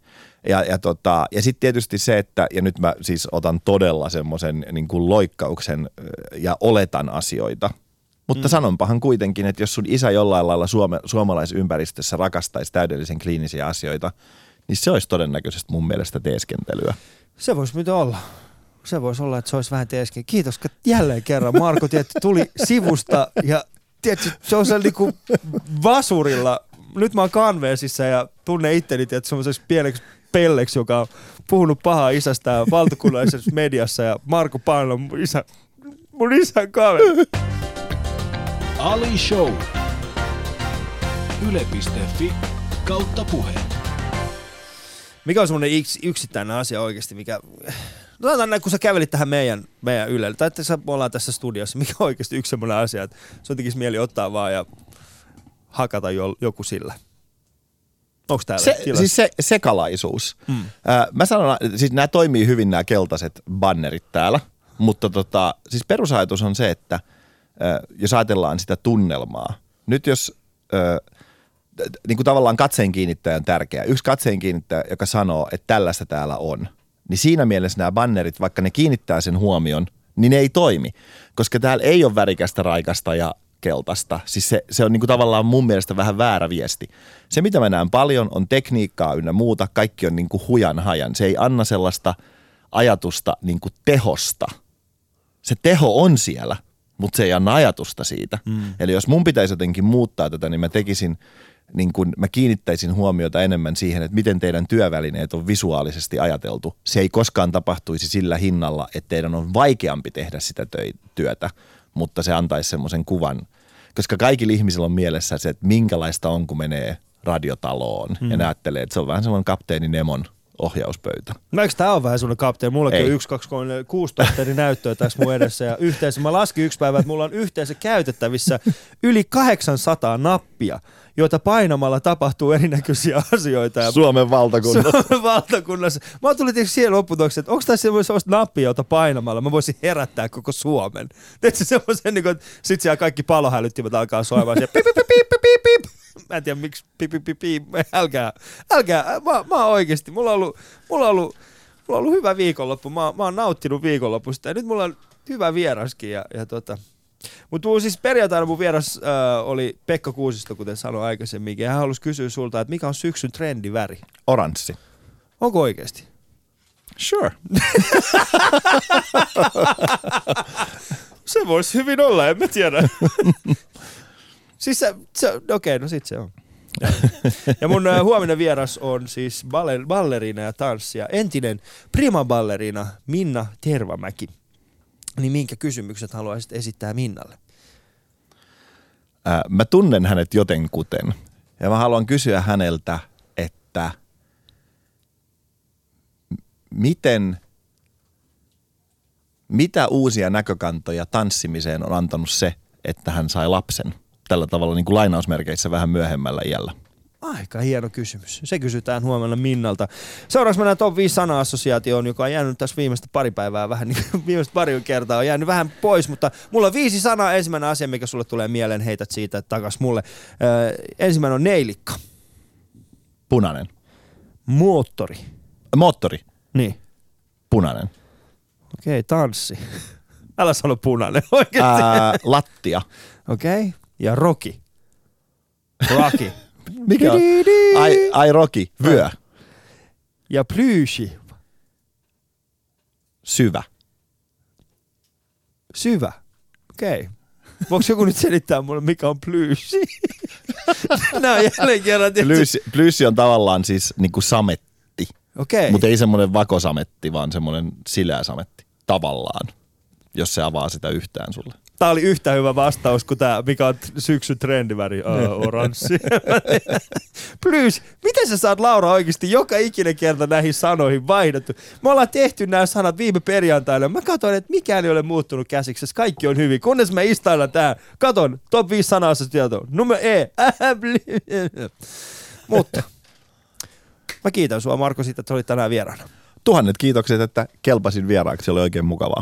Ja, ja, tota, ja sitten tietysti se, että, ja nyt mä siis otan todella semmoisen niin kuin loikkauksen ja oletan asioita. Mutta mm. sanonpahan kuitenkin, että jos sun isä jollain lailla suome, suomalaisympäristössä rakastaisi täydellisen kliinisiä asioita, niin se olisi todennäköisesti mun mielestä teeskentelyä. Se voisi mitä olla. Se voisi olla, että se olisi vähän teesken. Kiitos että jälleen kerran. Marko tietysti tuli sivusta ja tiedätkö, se on sellainen niinku vasurilla. Nyt mä oon kanveesissa ja tunne itteni tietysti semmoiseksi pieneksi pelleksi, joka on puhunut pahaa isästään valtakunnallisessa mediassa ja Marko Paino on mun isä, mun isän kaveri. Ali Show. Yle.fi kautta puhe. Mikä on semmoinen yks, yksittäinen asia oikeasti, mikä... No sanotaan näin, kun sä kävelit tähän meidän, meidän Ylelle, tai että sä me ollaan tässä studiossa, mikä on oikeasti yksi semmoinen asia, että sun tekisi mieli ottaa vaan ja hakata jo, joku sillä. Onko täällä Se, tilassa? siis se, sekalaisuus. Mm. Äh, mä sanon, siis nämä toimii hyvin nämä keltaiset bannerit täällä, mutta tota, siis perusajatus on se, että äh, jos ajatellaan sitä tunnelmaa, nyt jos äh, niin kuin tavallaan katseen kiinnittäjä on tärkeä, yksi katseen kiinnittäjä, joka sanoo, että tällaista täällä on, niin siinä mielessä nämä bannerit, vaikka ne kiinnittää sen huomion, niin ne ei toimi, koska täällä ei ole värikästä, raikasta ja keltaista. Siis se, se on niin kuin tavallaan mun mielestä vähän väärä viesti. Se, mitä mä näen paljon, on tekniikkaa ynnä muuta. Kaikki on niin kuin hujan hajan. Se ei anna sellaista ajatusta niin kuin tehosta. Se teho on siellä, mutta se ei anna ajatusta siitä. Mm. Eli jos mun pitäisi jotenkin muuttaa tätä, niin mä tekisin, niin kun mä kiinnittäisin huomiota enemmän siihen, että miten teidän työvälineet on visuaalisesti ajateltu. Se ei koskaan tapahtuisi sillä hinnalla, että teidän on vaikeampi tehdä sitä työtä, mutta se antaisi semmoisen kuvan. Koska kaikilla ihmisillä on mielessä se, että minkälaista on, kun menee radiotaloon mm. ja ne ajattelee, että se on vähän semmoinen kapteeni Nemon ohjauspöytä. No eikö tää ole vähän semmoinen kapteeni? Mullakin Ei. on yksi, kaksi, kolme, neljä, kuusi eri näyttöä tässä mun edessä. Ja yhteensä, mä laskin yksi päivä, että mulla on yhteensä käytettävissä yli 800 nappia, joita painamalla tapahtuu erinäköisiä asioita. Ja Suomen valtakunta. Suomen valtakunnassa. Mä tulin tietysti siihen lopputulokseen, että onko tässä sellaista nappia, jota painamalla mä voisin herättää koko Suomen. Teetkö semmoisen, niin kuin, että sit siellä kaikki palohälyttimet alkaa soimaan pip, pip, pip, pip, pip, pip. Mä en tiedä miksi pip, pip, pip, pip. Älkää, älkää. Mä, mä oon oikeesti, mulla on ollut, mulla on ollut, mulla on ollut hyvä viikonloppu. Mä, mä oon nauttinut viikonlopusta ja nyt mulla on hyvä vieraskin ja, ja tota, mutta mun siis perjantaina mun vieras äh, oli Pekka Kuusisto, kuten sanoin aikaisemmin, ja hän halusi kysyä sulta, että mikä on syksyn trendiväri? Oranssi. Onko oikeasti? Sure. Se voisi hyvin olla, en mä tiedä. siis se, se okei, okay, no sit se on. ja mun äh, huominen vieras on siis balle, ballerina ja tanssija, entinen prima ballerina Minna Tervamäki. Niin minkä kysymykset haluaisit esittää Minnalle? Ää, mä tunnen hänet jotenkuten. Ja mä haluan kysyä häneltä, että miten, mitä uusia näkökantoja tanssimiseen on antanut se, että hän sai lapsen tällä tavalla niin kuin lainausmerkeissä vähän myöhemmällä iällä? Aika hieno kysymys. Se kysytään huomenna Minnalta. Seuraavaksi mennään top 5 sana-assosiaatioon, joka on jäänyt tässä viimeistä pari päivää vähän, niin viimeistä pari kertaa on jäänyt vähän pois, mutta mulla on viisi sanaa. Ensimmäinen asia, mikä sulle tulee mieleen, heität siitä takas mulle. Öö, ensimmäinen on neilikka, Punainen. moottori. Moottori. Niin. Punainen. Okei, tanssi. Älä sano punainen oikeesti. Ää, lattia. Okei. Ja roki. Rocky. Mikä on? Ai, ai Roki. Vyö. Ja plyysi. Syvä. Syvä. Okei. Voiko joku nyt selittää mulle, mikä on plyysi? Nämä on jälleen kerran. Plyysi, plyysi on tavallaan siis niinku sametti. Okei. Mutta ei semmoinen vakosametti, vaan semmoinen sileä sametti. Tavallaan. Jos se avaa sitä yhtään sulle. Tämä oli yhtä hyvä vastaus kuin tämä, mikä on syksyn trendiväri, uh, oranssi. Plus, miten sä saat Laura oikeasti joka ikinen kerta näihin sanoihin vaihdettu? Me ollaan tehty nämä sanat viime perjantaina. Mä katsoin, että mikään ei ole muuttunut käsiksi. Kaikki on hyvin. Kunnes me istaillaan tää. Katon, top 5 sanaa se tieto. Numero E. Mutta mä kiitän sua Marko siitä, että olit tänään vieraana. Tuhannet kiitokset, että kelpasin vieraaksi. Oli oikein mukavaa.